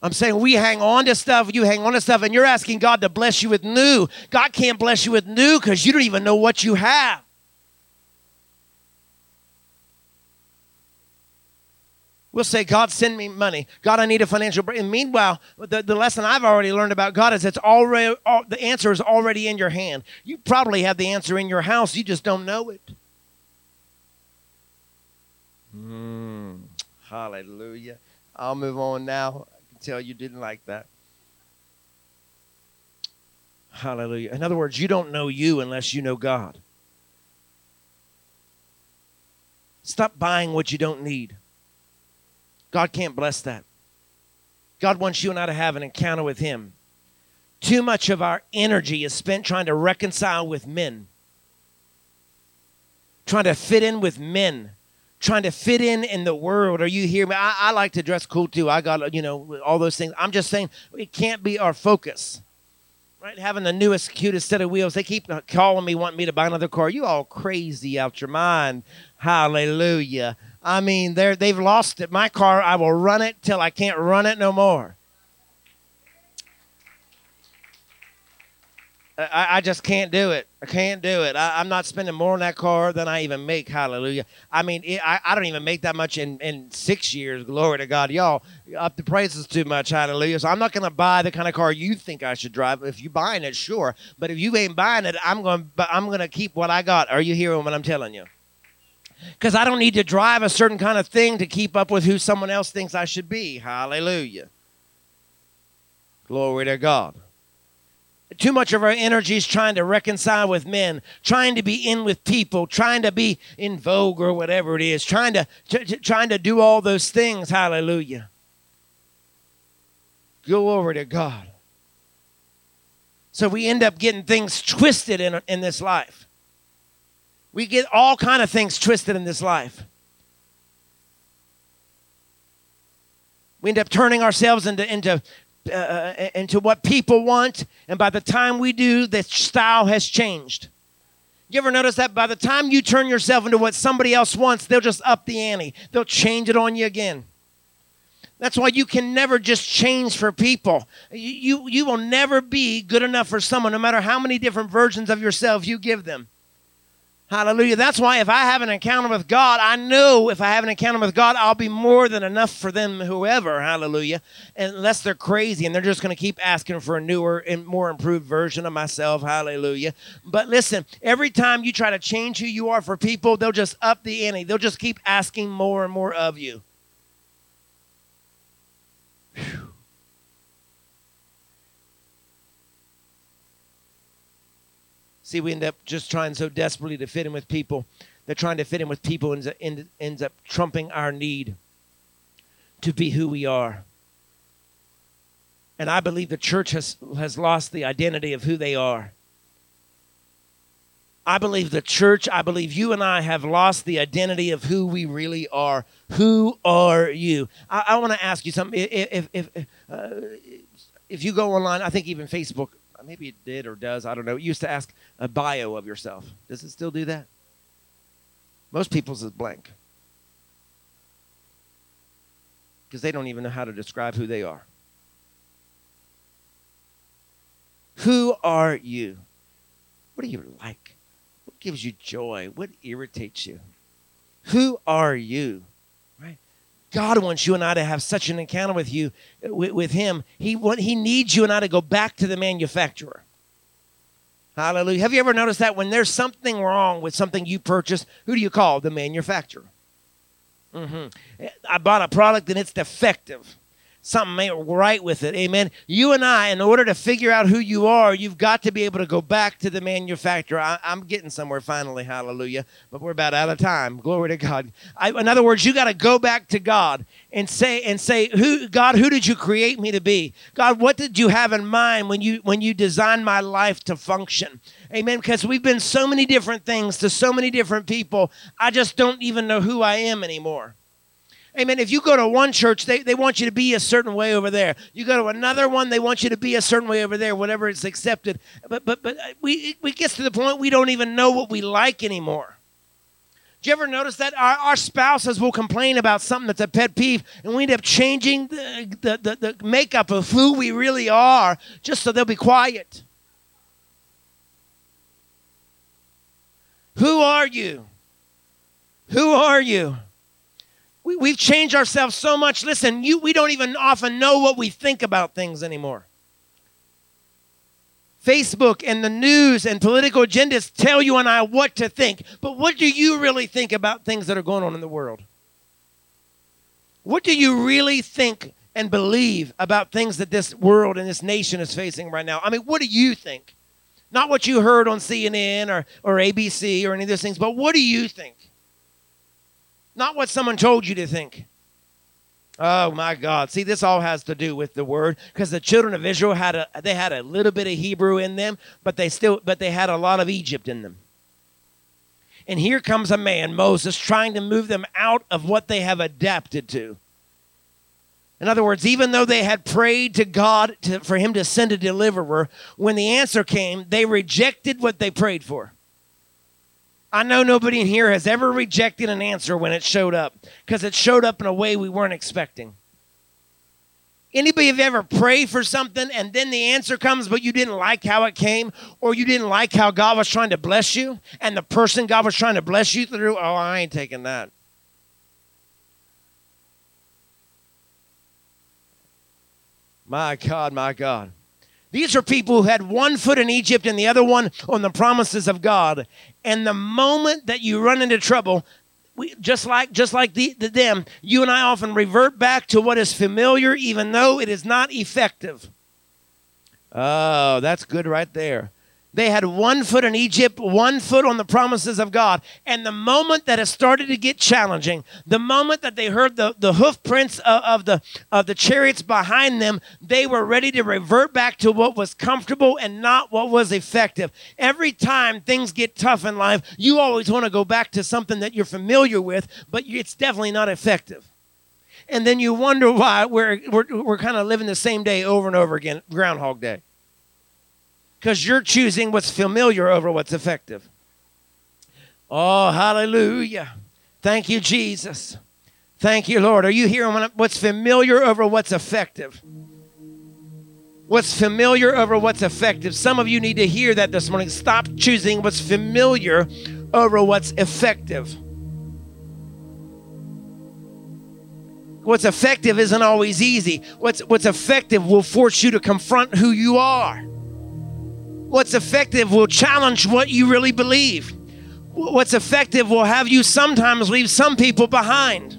I'm saying we hang on to stuff, you hang on to stuff, and you're asking God to bless you with new. God can't bless you with new because you don't even know what you have. We'll say, God, send me money. God, I need a financial break. And meanwhile, the, the lesson I've already learned about God is it's already, all, the answer is already in your hand. You probably have the answer in your house, you just don't know it. Mm, hallelujah. I'll move on now. I can tell you didn't like that. Hallelujah. In other words, you don't know you unless you know God. Stop buying what you don't need. God can't bless that. God wants you and I to have an encounter with Him. Too much of our energy is spent trying to reconcile with men, trying to fit in with men trying to fit in in the world. Are you hear me? I, I like to dress cool too. I got, you know, all those things. I'm just saying it can't be our focus. Right, having the newest, cutest set of wheels. They keep calling me, wanting me to buy another car. You all crazy out your mind. Hallelujah. I mean, they're, they've lost it. My car, I will run it till I can't run it no more. I, I just can't do it. I can't do it. I, am not spending more on that car than I even make. Hallelujah. I mean, it, I, I don't even make that much in, in six years. Glory to God. Y'all up the prices too much. Hallelujah. So I'm not going to buy the kind of car you think I should drive. If you're buying it, sure. But if you ain't buying it, I'm going to I'm going to keep what I got. Are you hearing what I'm telling you? Because I don't need to drive a certain kind of thing to keep up with who someone else thinks I should be. Hallelujah. Glory to God too much of our energy is trying to reconcile with men, trying to be in with people, trying to be in vogue or whatever it is, trying to, trying to do all those things. Hallelujah. Go over to God. So we end up getting things twisted in, in this life. We get all kind of things twisted in this life. We end up turning ourselves into, into, uh, uh, into what people want, and by the time we do, the style has changed. You ever notice that by the time you turn yourself into what somebody else wants, they'll just up the ante. They'll change it on you again. That's why you can never just change for people. You, you, you will never be good enough for someone, no matter how many different versions of yourself you give them. Hallelujah. That's why if I have an encounter with God, I know if I have an encounter with God, I'll be more than enough for them, whoever. Hallelujah. Unless they're crazy and they're just going to keep asking for a newer and more improved version of myself. Hallelujah. But listen, every time you try to change who you are for people, they'll just up the ante. They'll just keep asking more and more of you. Whew. See, we end up just trying so desperately to fit in with people that trying to fit in with people ends up, ends up trumping our need to be who we are. And I believe the church has, has lost the identity of who they are. I believe the church, I believe you and I have lost the identity of who we really are. Who are you? I, I want to ask you something. If, if, if, uh, if you go online, I think even Facebook, maybe it did or does, I don't know. It used to ask a bio of yourself. Does it still do that? Most people's is blank. Because they don't even know how to describe who they are. Who are you? What do you like? What gives you joy? What irritates you? Who are you? God wants you and I to have such an encounter with you, with, with Him. He, he needs you and I to go back to the manufacturer. Hallelujah. Have you ever noticed that when there's something wrong with something you purchased, who do you call? The manufacturer. Mm-hmm. I bought a product and it's defective something ain't right with it. Amen. You and I, in order to figure out who you are, you've got to be able to go back to the manufacturer. I, am getting somewhere finally, hallelujah. But we're about out of time. Glory to God. I, in other words, you got to go back to God and say and say, "Who, God? Who did you create me to be? God, what did you have in mind when you when you designed my life to function?" Amen. Because we've been so many different things to so many different people. I just don't even know who I am anymore. Amen. If you go to one church, they, they want you to be a certain way over there. You go to another one, they want you to be a certain way over there, whatever it's accepted. But but but uh, we we get to the point we don't even know what we like anymore. Do you ever notice that our, our spouses will complain about something that's a pet peeve, and we end up changing the, the, the, the makeup of who we really are just so they'll be quiet? Who are you? Who are you? We, have changed ourselves so much. Listen, you, we don't even often know what we think about things anymore. Facebook and the news and political agendas tell you and I what to think. But what do you really think about things that are going on in the world? What do you really think and believe about things that this world and this nation is facing right now? I mean, what do you think? Not what you heard on CNN or, or ABC or any of those things, but what do you think? Not what someone told you to think. Oh my God. See, this all has to do with the word because the children of Israel had a they had a little bit of Hebrew in them, but they still but they had a lot of Egypt in them. And here comes a man, Moses, trying to move them out of what they have adapted to. In other words, even though they had prayed to God to, for him to send a deliverer, when the answer came, they rejected what they prayed for. I know nobody in here has ever rejected an answer when it showed up because it showed up in a way we weren't expecting. Anybody have ever prayed for something and then the answer comes, but you didn't like how it came, or you didn't like how God was trying to bless you, and the person God was trying to bless you through? Oh, I ain't taking that. My God, my God. These are people who had one foot in Egypt and the other one on the promises of God. And the moment that you run into trouble, we, just like just like the, the them, you and I often revert back to what is familiar, even though it is not effective. Oh, that's good right there. They had one foot in Egypt, one foot on the promises of God. And the moment that it started to get challenging, the moment that they heard the, the hoof prints of, of, the, of the chariots behind them, they were ready to revert back to what was comfortable and not what was effective. Every time things get tough in life, you always want to go back to something that you're familiar with, but it's definitely not effective. And then you wonder why we're, we're, we're kind of living the same day over and over again, Groundhog Day because you're choosing what's familiar over what's effective. Oh, hallelujah. Thank you, Jesus. Thank you, Lord. Are you hearing what's familiar over what's effective? What's familiar over what's effective? Some of you need to hear that this morning. Stop choosing what's familiar over what's effective. What's effective isn't always easy. What's, what's effective will force you to confront who you are. What's effective will challenge what you really believe. What's effective will have you sometimes leave some people behind.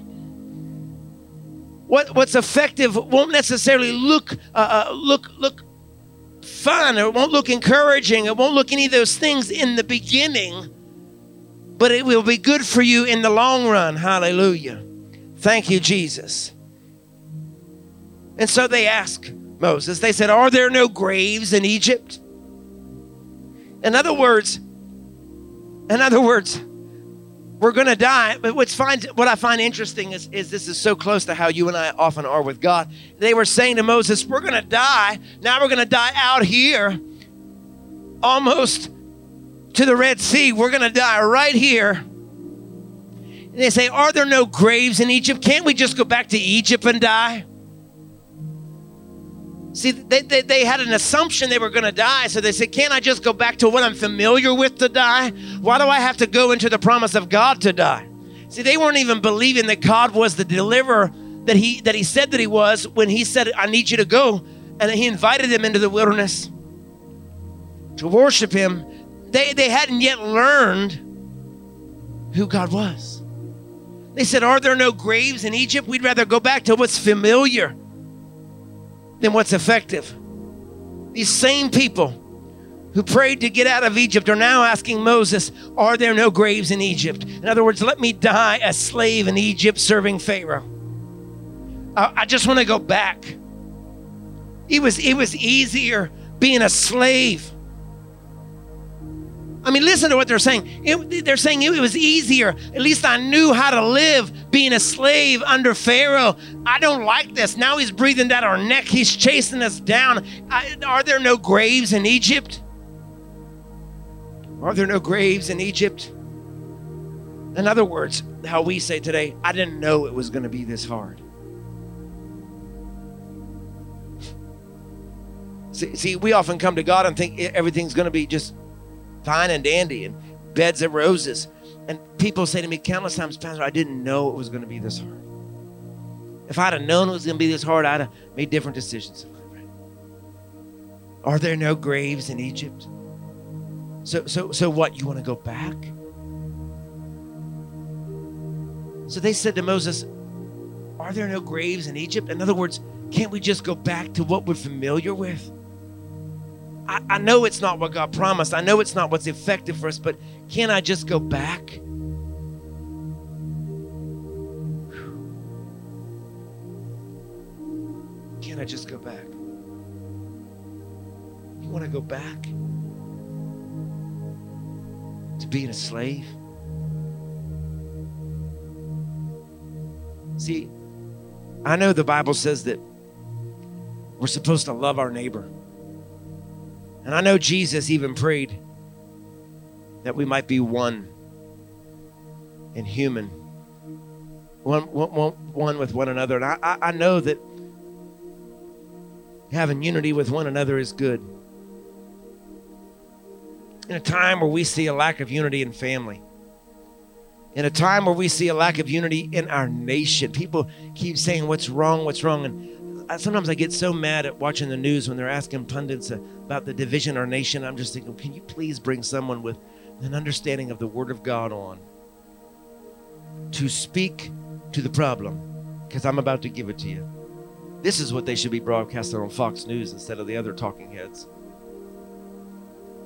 What, what's effective won't necessarily look uh, uh, look look fun or it won't look encouraging. It won't look any of those things in the beginning, but it will be good for you in the long run. Hallelujah. Thank you, Jesus. And so they ask Moses, they said, Are there no graves in Egypt? In other words, in other words, we're going to die. But what's find, what I find interesting is, is this is so close to how you and I often are with God. They were saying to Moses, We're going to die. Now we're going to die out here, almost to the Red Sea. We're going to die right here. And they say, Are there no graves in Egypt? Can't we just go back to Egypt and die? See, they, they, they, had an assumption they were going to die, so they said, Can't I just go back to what I'm familiar with to die? Why do I have to go into the promise of God to die? See, they weren't even believing that God was the deliverer that he, that he said that he was when he said, I need you to go. And he invited them into the wilderness to worship him. They, they hadn't yet learned who God was. They said, Are there no graves in Egypt? We'd rather go back to what's familiar than what's effective. These same people who prayed to get out of Egypt are now asking Moses, Are there no graves in Egypt? In other words, let me die a slave in Egypt serving Pharaoh. I, just want to go back. It was, it was easier being a slave I mean, listen to what they're saying. It, they're saying it was easier. At least I knew how to live being a slave under Pharaoh. I don't like this. Now he's breathing down our neck, he's chasing us down. I, are there no graves in Egypt? Are there no graves in Egypt? In other words, how we say today, I didn't know it was going to be this hard. See, see, we often come to God and think everything's going to be just fine and dandy and beds of roses. And people say to me countless times, Pastor, I didn't know it was going to be this hard. If I'd have known it was going to be this hard, I'd have made different decisions. Are there no graves in Egypt? So, so, so what? You want to go back? So they said to Moses, Are there no graves in Egypt? In other words, can't we just go back to what we're familiar with? I, I know it's not what God promised. I know it's not what's effective for us, but can I just go back? Can I just go back? You want to go back to being a slave? See, I know the Bible says that we're supposed to love our neighbor. And I know Jesus even prayed that we might be one in human, one, with one another. And I, I, I know that having unity with one another is good. In a time where we see a lack of unity in family, in a time where we see a lack of unity in our nation, people keep saying, What's wrong? What's wrong? And sometimes I get so mad at watching the news when they're asking pundits about the division our nation. I'm just thinking, can you please bring someone with an understanding of the Word of God on to speak to the problem? Because I'm about to give it to you. This is what they should be broadcasting on Fox News instead of the other talking heads.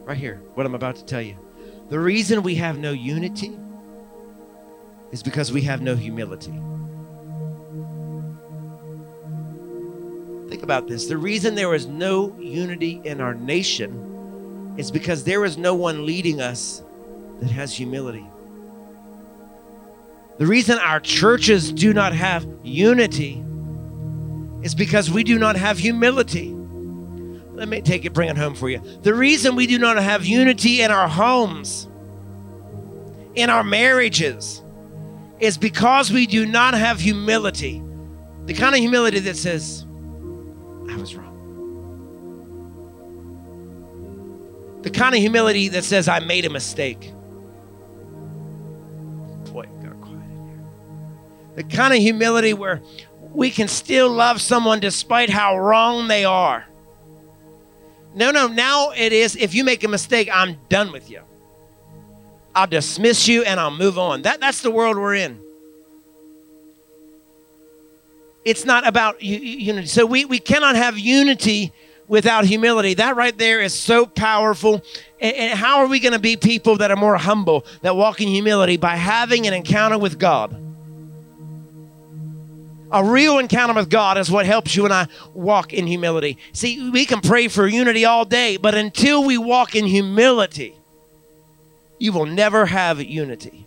Right here, what I'm about to tell you. The reason we have no unity is because we have no humility. Think about this. The reason there is no unity in our nation is because there is no one leading us that has humility. The reason our churches do not have unity is because we do not have humility. Let me take it, bring it home for you. The reason we do not have unity in our homes, in our marriages, is because we do not have humility. The kind of humility that says, I was wrong. The kind of humility that says, I made a mistake. Boy, got quiet in here. The kind of humility where we can still love someone despite how wrong they are. No, no, now it is if you make a mistake, I'm done with you. I'll dismiss you and I'll move on. That, that's the world we're in. It's not about unity. So we, we cannot have unity without humility. That right there is so powerful. And, and how are we going to be people that are more humble, that walk in humility? By having an encounter with God. A real encounter with God is what helps you and I walk in humility. See, we can pray for unity all day, but until we walk in humility, you will never have unity.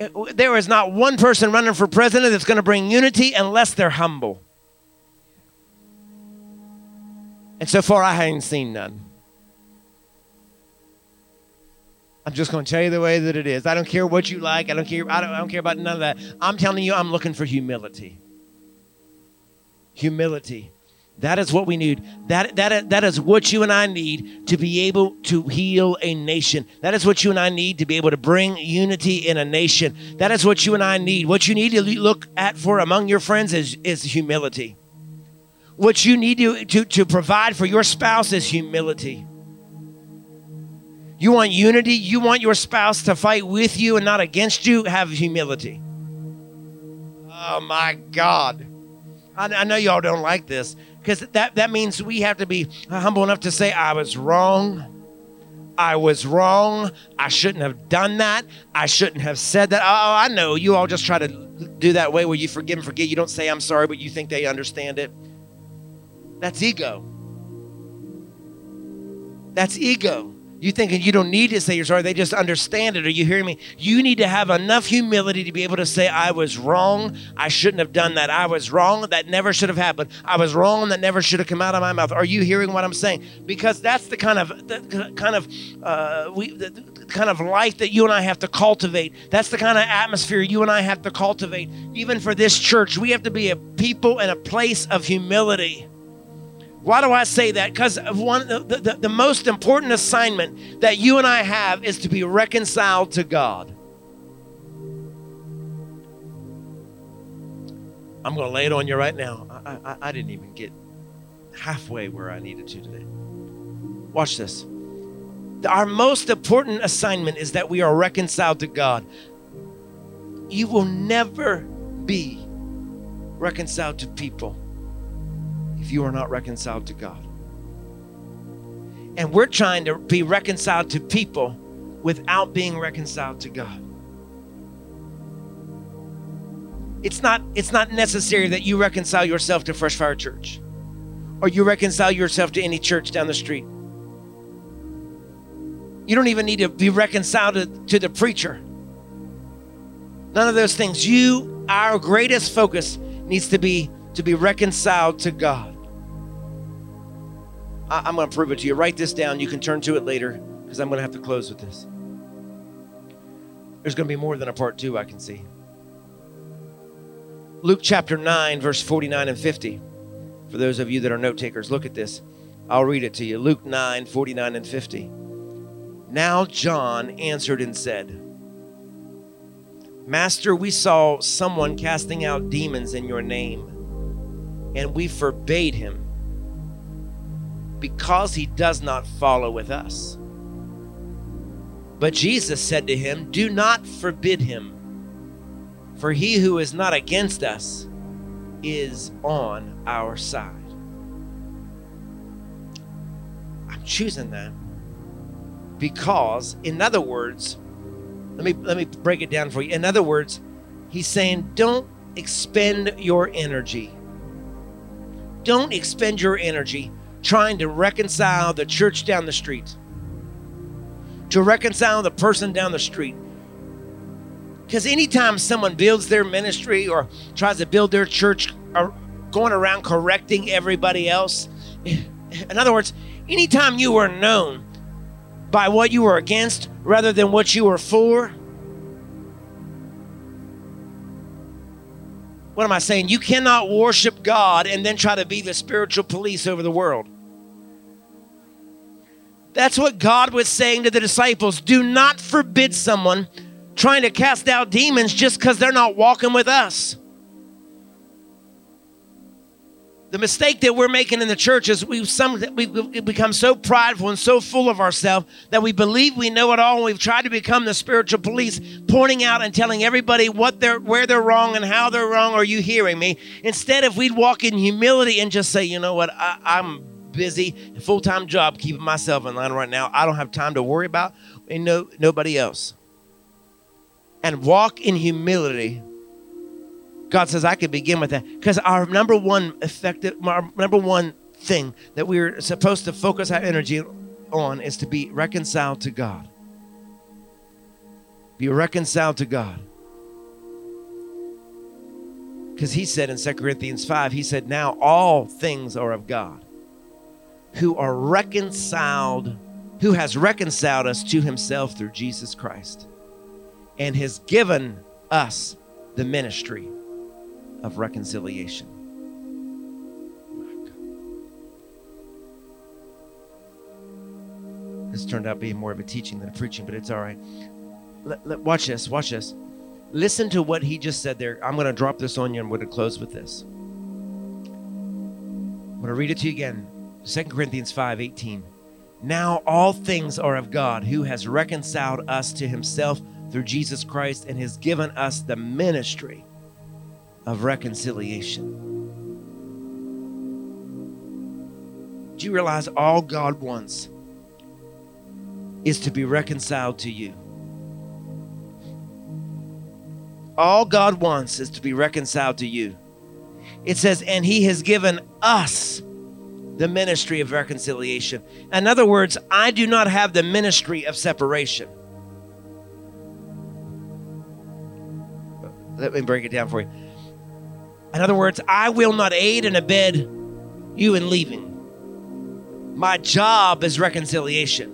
There is not one person running for president that's going to bring unity unless they're humble. And so far, I haven't seen none. I'm just going to tell you the way that it is. I don't care what you like. I don't care. I don't, I don't care about none of that. I'm telling you, I'm looking for humility. Humility. That is what we need. That, that, that is what you and I need to be able to heal a nation. That is what you and I need to be able to bring unity in a nation. That is what you and I need. What you need to look at for among your friends is, is humility. What you need to, to, to provide for your spouse is humility. You want unity? You want your spouse to fight with you and not against you? Have humility. Oh my God. I, I know y'all don't like this because that, that means we have to be humble enough to say, I was wrong. I was wrong. I shouldn't have done that. I shouldn't have said that. Oh, I know. You all just try to do that way where you forgive and forget. You don't say, I'm sorry, but you think they understand it. That's ego. That's ego. You thinking you don't need to say you're sorry, they just understand it. Are you hearing me? You need to have enough humility to be able to say, I was wrong. I shouldn't have done that. I was wrong. That never should have happened. I was wrong. That never should have come out of my mouth. Are you hearing what I'm saying? Because that's the kind of the kind of uh, we the, the kind of life that you and I have to cultivate. That's the kind of atmosphere you and I have to cultivate. Even for this church, we have to be a people and a place of humility. Why do I say that? Because one the, the, the most important assignment that you and I have is to be reconciled to God. I'm going to lay it on you right now. I, I, I didn't even get halfway where I needed to today. Watch this. Our most important assignment is that we are reconciled to God. You will never be reconciled to people you are not reconciled to God. And we're trying to be reconciled to people without being reconciled to God. It's not it's not necessary that you reconcile yourself to Fresh Fire Church or you reconcile yourself to any church down the street. You don't even need to be reconciled to the preacher. None of those things. You our greatest focus needs to be to be reconciled to God. I, am going to prove it to you. Write this down. You can turn to it later because I'm going to have to close with this. There's going to be more than a part two, I can see. Luke chapter 9, verse 49 and 50. For those of you that are note takers, look at this. I'll read it to you. Luke 9, 49 and 50. Now John answered and said, Master, we saw someone casting out demons in your name and we forbade him because he does not follow with us. But Jesus said to him, Do not forbid him, for he who is not against us is on our side. I'm choosing that Because, in other words, let me let me break it down for you. In other words, he's saying don't expend your energy. Don't expend your energy trying to reconcile the church down the street. To reconcile the person down the street. Because anytime someone builds their ministry or tries to build their church or going around correcting everybody else, in other words, anytime you are known by what you were against rather than what you were for, what am I saying? You cannot worship God and then try to be the spiritual police over the world. That's what God was saying to the disciples. Do not forbid someone trying to cast out demons just because they're not walking with us. The mistake that we're making in the church is we've, some, we've become so prideful and so full of ourselves that we believe we know it all. And we've tried to become the spiritual police, pointing out and telling everybody what they're, where they're wrong and how they're wrong. Are you hearing me? Instead, if we'd walk in humility and just say, you know what, I, I'm busy, full time job keeping myself in line right now. I don't have time to worry about and no, nobody else. And walk in humility. God says, I could begin with that. Because our number one effective, our number one thing that we're supposed to focus our energy on is to be reconciled to God. Be reconciled to God. Because he said in 2 Corinthians 5, he said, Now all things are of God who are reconciled, who has reconciled us to himself through Jesus Christ and has given us the ministry of reconciliation. This turned out being more of a teaching than a preaching, but it's all right. Let, watch this, watch this. Listen to what he just said there. I'm going to drop this on you. I'm going to close with this. I'm going to read it to you again. 2 Corinthians 5 18. Now all things are of God, who has reconciled us to himself through Jesus Christ and has given us the ministry of reconciliation. Do you realize all God wants is to be reconciled to you? All God wants is to be reconciled to you. It says, and He has given us the ministry of reconciliation. In other words, I do not have the ministry of separation. Let me break it down for you. In other words, I will not aid and abet you in leaving. My job is reconciliation.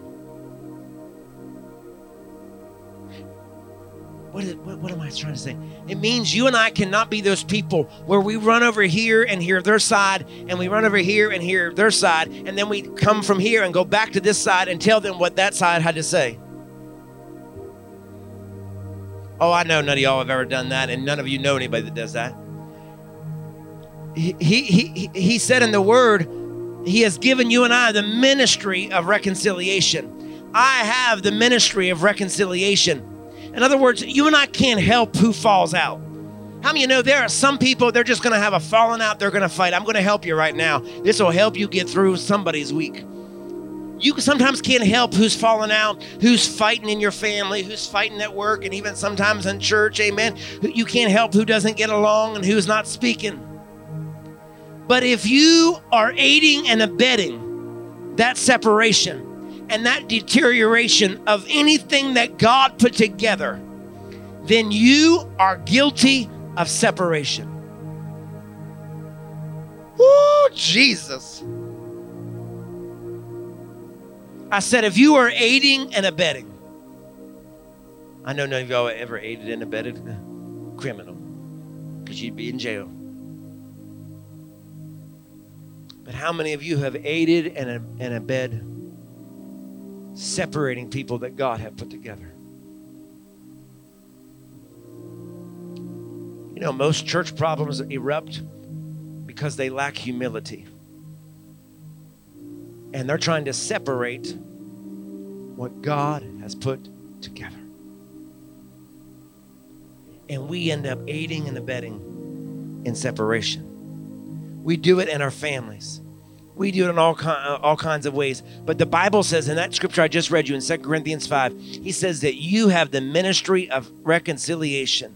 What, is, what, what, am I trying to say? It means you and I cannot be those people where we run over here and hear their side, and we run over here and hear their side, and then we come from here and go back to this side and tell them what that side had to say. Oh, I know none of y'all have ever done that, and none of you know anybody that does that. He, he, he, he said in the word, He has given you and I the ministry of reconciliation. I have the ministry of reconciliation. In other words, you and I can't help who falls out. How many of you know there are some people, they're just going to have a falling out, they're going to fight. I'm going to help you right now. This will help you get through somebody's week. You sometimes can't help who's falling out, who's fighting in your family, who's fighting at work, and even sometimes in church, amen. You can't help who doesn't get along and who's not speaking. But if you are aiding and abetting that separation, and that deterioration of anything that God put together, then you are guilty of separation. Oh, Jesus. I said, if you are aiding and abetting, I know none of y'all ever aided and abetted a criminal because you'd be in jail. But how many of you have aided and, and abetted separating people that God had put together. You know, most church problems erupt because they lack humility. And they're trying to separate what God has put together. And we end up aiding and abetting in separation. We do it in our families. We do it in all, all kinds of ways. But the Bible says in that scripture I just read you in 2 Corinthians 5, he says that you have the ministry of reconciliation.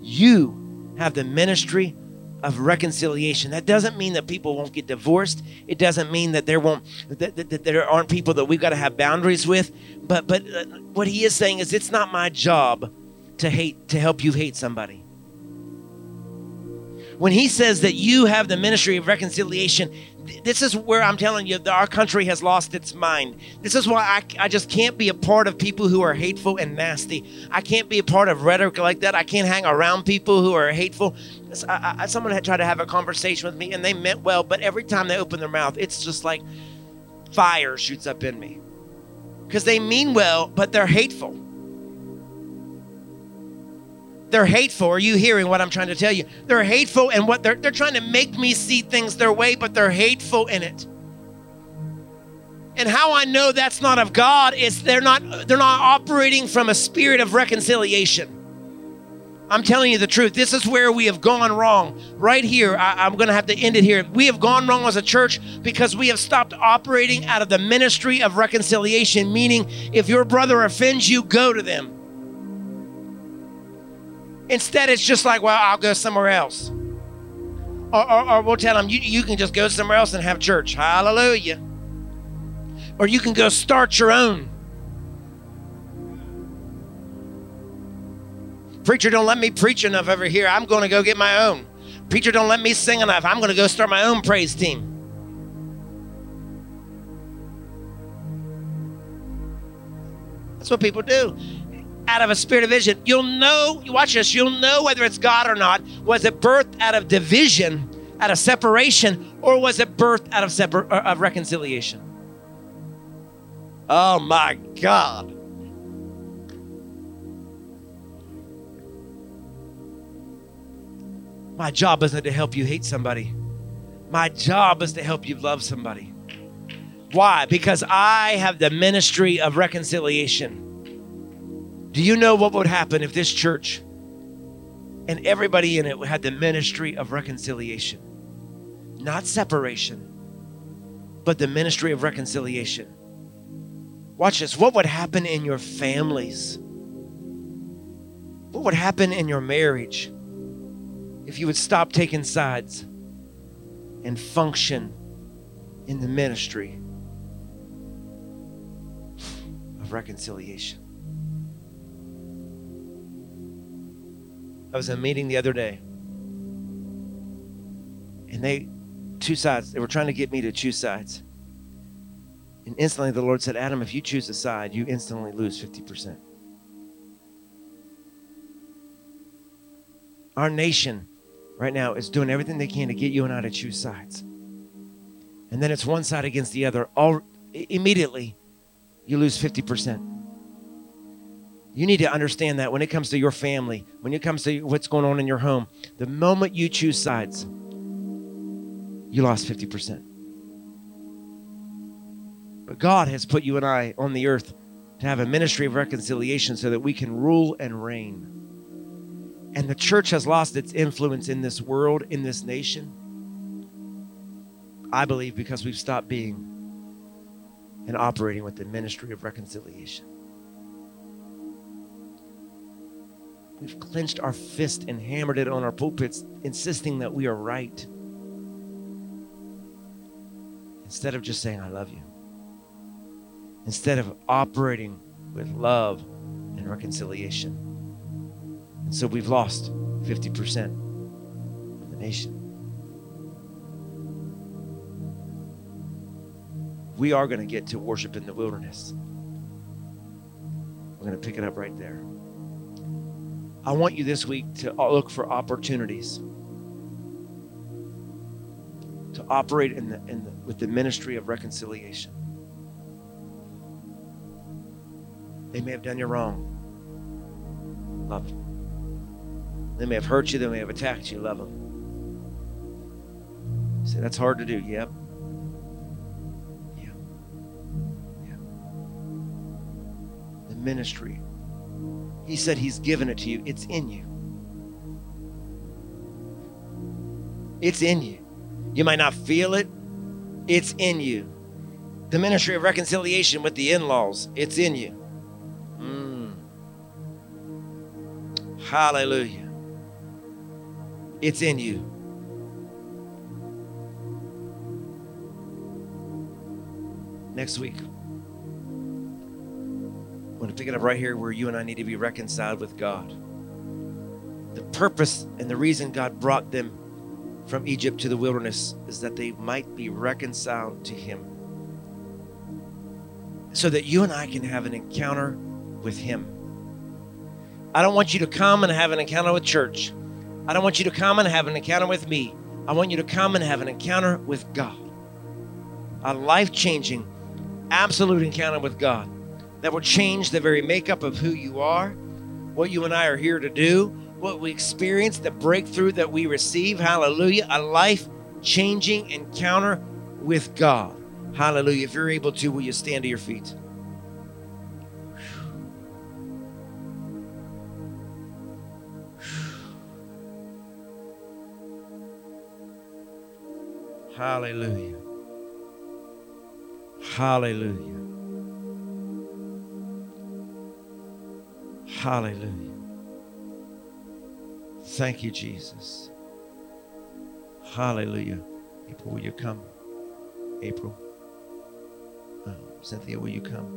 You have the ministry of reconciliation. That doesn't mean that people won't get divorced. It doesn't mean that there won't that, that, that there aren't people that we've got to have boundaries with. But but uh, what he is saying is it's not my job to hate to help you hate somebody when he says that you have the ministry of reconciliation, this is where I'm telling you that our country has lost its mind. This is why I, I just can't be a part of people who are hateful and nasty. I can't be a part of rhetoric like that. I can't hang around people who are hateful. I, I, someone had tried to have a conversation with me and they meant well, but every time they open their mouth, it's just like fire shoots up in me. Because they mean well, but they're hateful. They're hateful. Are you hearing what I'm trying to tell you? They're hateful and what they're they're trying to make me see things their way, but they're hateful in it. And how I know that's not of God is they're not they're not operating from a spirit of reconciliation. I'm telling you the truth. This is where we have gone wrong. Right here, I, am going to have to end it here. We have gone wrong as a church because we have stopped operating out of the ministry of reconciliation, meaning if your brother offends you, go to them. Instead, it's just like, well, I'll go somewhere else. Or, or, or, we'll tell them, you, you can just go somewhere else and have church. Hallelujah. Or you can go start your own. Preacher, don't let me preach enough over here. I'm going to go get my own. Preacher, don't let me sing enough. I'm going to go start my own praise team. That's what people do out of a spirit of vision. You'll know, you watch this, you'll know whether it's God or not. Was it birthed out of division, out of separation, or was it birthed out of, separ- uh, of reconciliation? Oh my God. My job isn't to help you hate somebody. My job is to help you love somebody. Why? Because I have the ministry of reconciliation. Do you know what would happen if this church and everybody in it had the ministry of reconciliation? Not separation, but the ministry of reconciliation. Watch this. What would happen in your families? What would happen in your marriage if you would stop taking sides and function in the ministry of reconciliation? I was in a meeting the other day, and they, two sides, they were trying to get me to choose sides. And instantly the Lord said, Adam, if you choose a side, you instantly lose 50%. Our nation right now is doing everything they can to get you and I to choose sides. And then it's one side against the other. All immediately, you lose 50%. You need to understand that when it comes to your family, when it comes to what's going on in your home, the moment you choose sides, you lost 50%. But God has put you and I on the earth to have a ministry of reconciliation so that we can rule and reign. And the church has lost its influence in this world, in this nation. I believe because we've stopped being and operating with the ministry of reconciliation. We've clenched our fist and hammered it on our pulpits, insisting that we are right. Instead of just saying, I love you. Instead of operating with love and reconciliation. And so we've lost 50% of the nation. We are going to get to worship in the wilderness. We're going to pick it up right there. I want you this week to look for opportunities to operate in the, in the, with the ministry of reconciliation. They may have done you wrong. Love them. They may have hurt you. They may have attacked you. Love them. You say, that's hard to do. Yep. Yeah. Yeah. The ministry he said He's given it to you. It's in you. It's in you. You might not feel it. It's in you. The ministry of reconciliation with the in laws, it's in you. Mm. Hallelujah. It's in you. Next week, I'm going to pick it up right here where you and I need to be reconciled with God. The purpose and the reason God brought them from Egypt to the wilderness is that they might be reconciled to Him. So that you and I can have an encounter with Him. I don't want you to come and have an encounter with church. I don't want you to come and have an encounter with me. I want you to come and have an encounter with God. A life changing, absolute encounter with God that will change the very makeup of who you are, what you and I are here to do, what we experience, the breakthrough that we receive. Hallelujah. A life changing encounter with God. Hallelujah. If you're able to, will you stand to your feet? Hallelujah. Hallelujah. Hallelujah. Thank you, Jesus. Hallelujah. April, will you come? April. Uh, Cynthia, will you come?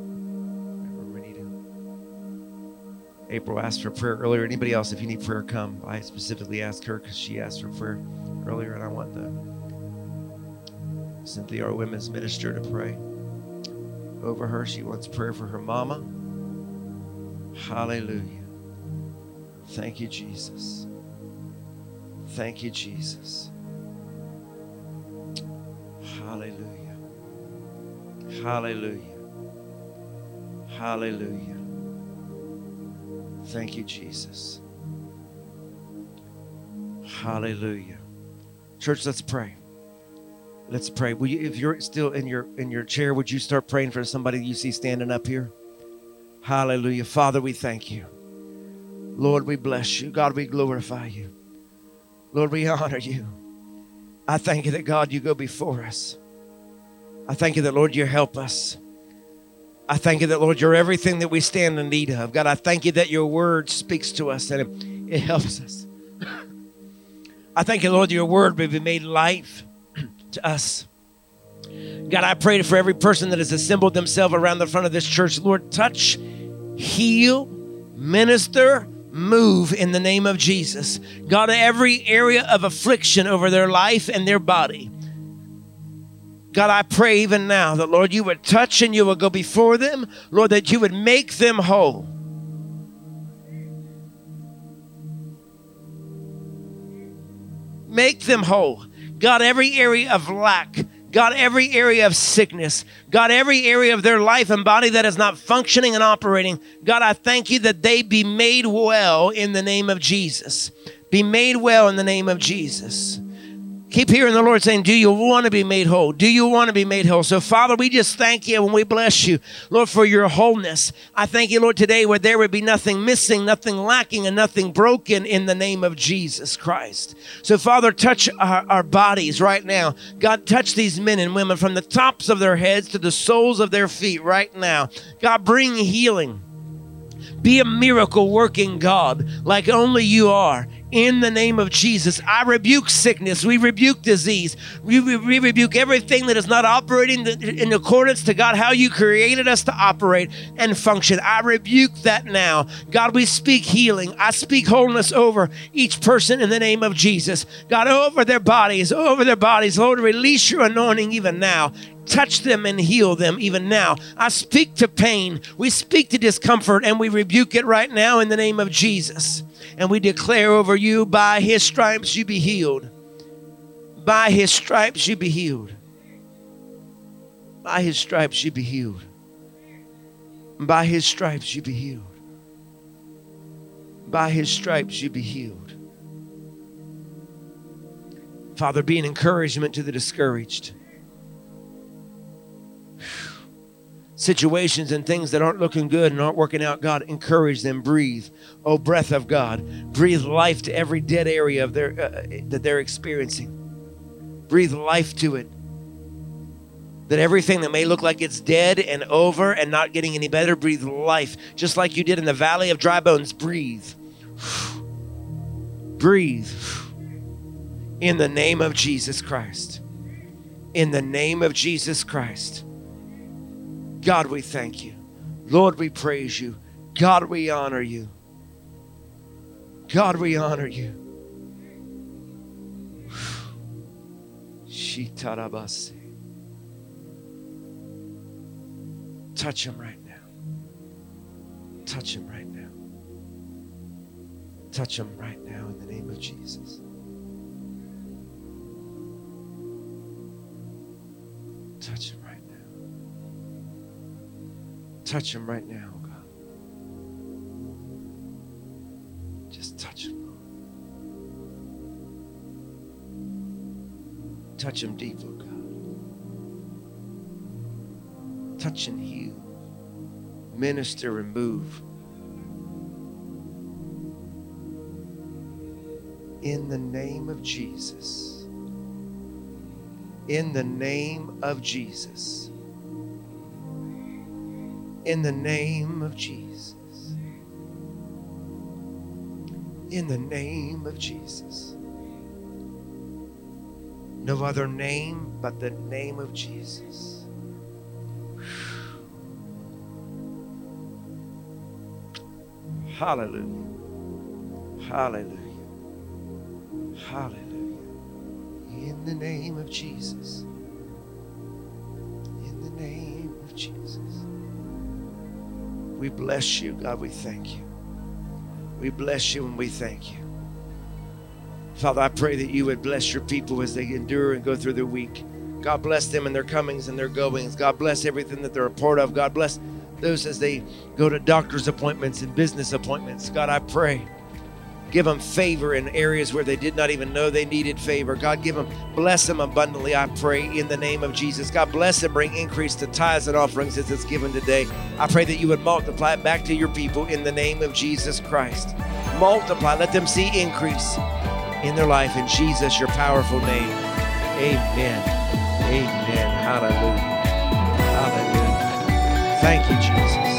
Renita. April asked for prayer earlier. Anybody else, if you need prayer, come. I specifically asked her because she asked for prayer earlier, and I want the Cynthia, our women's minister, to pray over her. She wants prayer for her mama. Hallelujah. Thank you, Jesus. Thank you, Jesus. Hallelujah. Hallelujah. Hallelujah. Thank you, Jesus. Hallelujah. Church, let's pray. Let's pray. Will you, if you're still in your in your chair, would you start praying for somebody you see standing up here? Hallelujah. Father, we thank you. Lord, we bless you. God, we glorify you. Lord, we honor you. I thank you that God, you go before us. I thank you that, Lord, you help us. I thank you that, Lord, you're everything that we stand in need of. God, I thank you that your word speaks to us and it, it helps us. *coughs* I thank you, Lord, your word may be made life *coughs* to us. God, I pray for every person that has assembled themselves around the front of this church. Lord, touch, heal, minister, move in the name of Jesus. God, every area of affliction over their life and their body. God, I pray even now that, Lord, you would touch and you would go before them. Lord, that you would make them whole. Make them whole. God, every area of lack, God, every area of sickness, God, every area of their life and body that is not functioning and operating, God, I thank you that they be made well in the name of Jesus. Be made well in the name of Jesus. Keep hearing the Lord saying, Do you want to be made whole? Do you want to be made whole? So, Father, we just thank you and we bless you, Lord, for your wholeness. I thank you, Lord, today where there would be nothing missing, nothing lacking, and nothing broken in the name of Jesus Christ. So, Father, touch our, our bodies right now. God, touch these men and women from the tops of their heads to the soles of their feet right now. God, bring healing. Be a miracle working God like only you are in the name of Jesus. I rebuke sickness. We rebuke disease. We, we, we rebuke everything that is not operating in accordance to God, how you created us to operate and function. I rebuke that now. God, we speak healing. I speak wholeness over each person in the name of Jesus. God, over their bodies, over their bodies. Lord, release your anointing even now touch them and heal them even now. I speak to pain, we speak to discomfort, and we rebuke it right now in the name of Jesus and we declare over you by his stripes you be healed. By his stripes you be healed. By his stripes you be healed. By his stripes you be healed. By his stripes you be healed. Father, be an encouragement to the discouraged. Situations and things that aren't looking good and aren't working out, God, encourage them. Breathe, oh breath of God, breathe life to every dead area of their uh, that they're experiencing. Breathe life to it. That everything that may look like it's dead and over and not getting any better, breathe life, just like you did in the valley of dry bones. Breathe. *sighs* breathe. In the name of Jesus Christ. In the name of Jesus Christ. God, we thank you. Lord, we praise you. God, we honor you. God, we honor you. Shitarabase. Touch him right now. Touch him right now. Touch him right now in the name of Jesus. Touch him. Touch him right now, God. Just touch him. Touch him deep, oh God. Touch and heal. Minister and move. In the name of Jesus. In the name of Jesus. In the name of Jesus. In the name of Jesus. No other name but the name of Jesus. Hallelujah. Hallelujah. Hallelujah. In the name of Jesus. We bless you, God. We thank you. We bless you and we thank you. Father, I pray that you would bless your people as they endure and go through their week. God bless them in their comings and their goings. God bless everything that they're a part of. God bless those as they go to doctor's appointments and business appointments. God, I pray. Give them favor in areas where they did not even know they needed favor. God, give them, bless them abundantly, I pray, in the name of Jesus. God, bless them, bring increase to tithes and offerings as it's given today. I pray that you would multiply it back to your people in the name of Jesus Christ. Multiply, let them see increase in their life. In Jesus, your powerful name. Amen. Amen. Hallelujah. Hallelujah. Thank you, Jesus.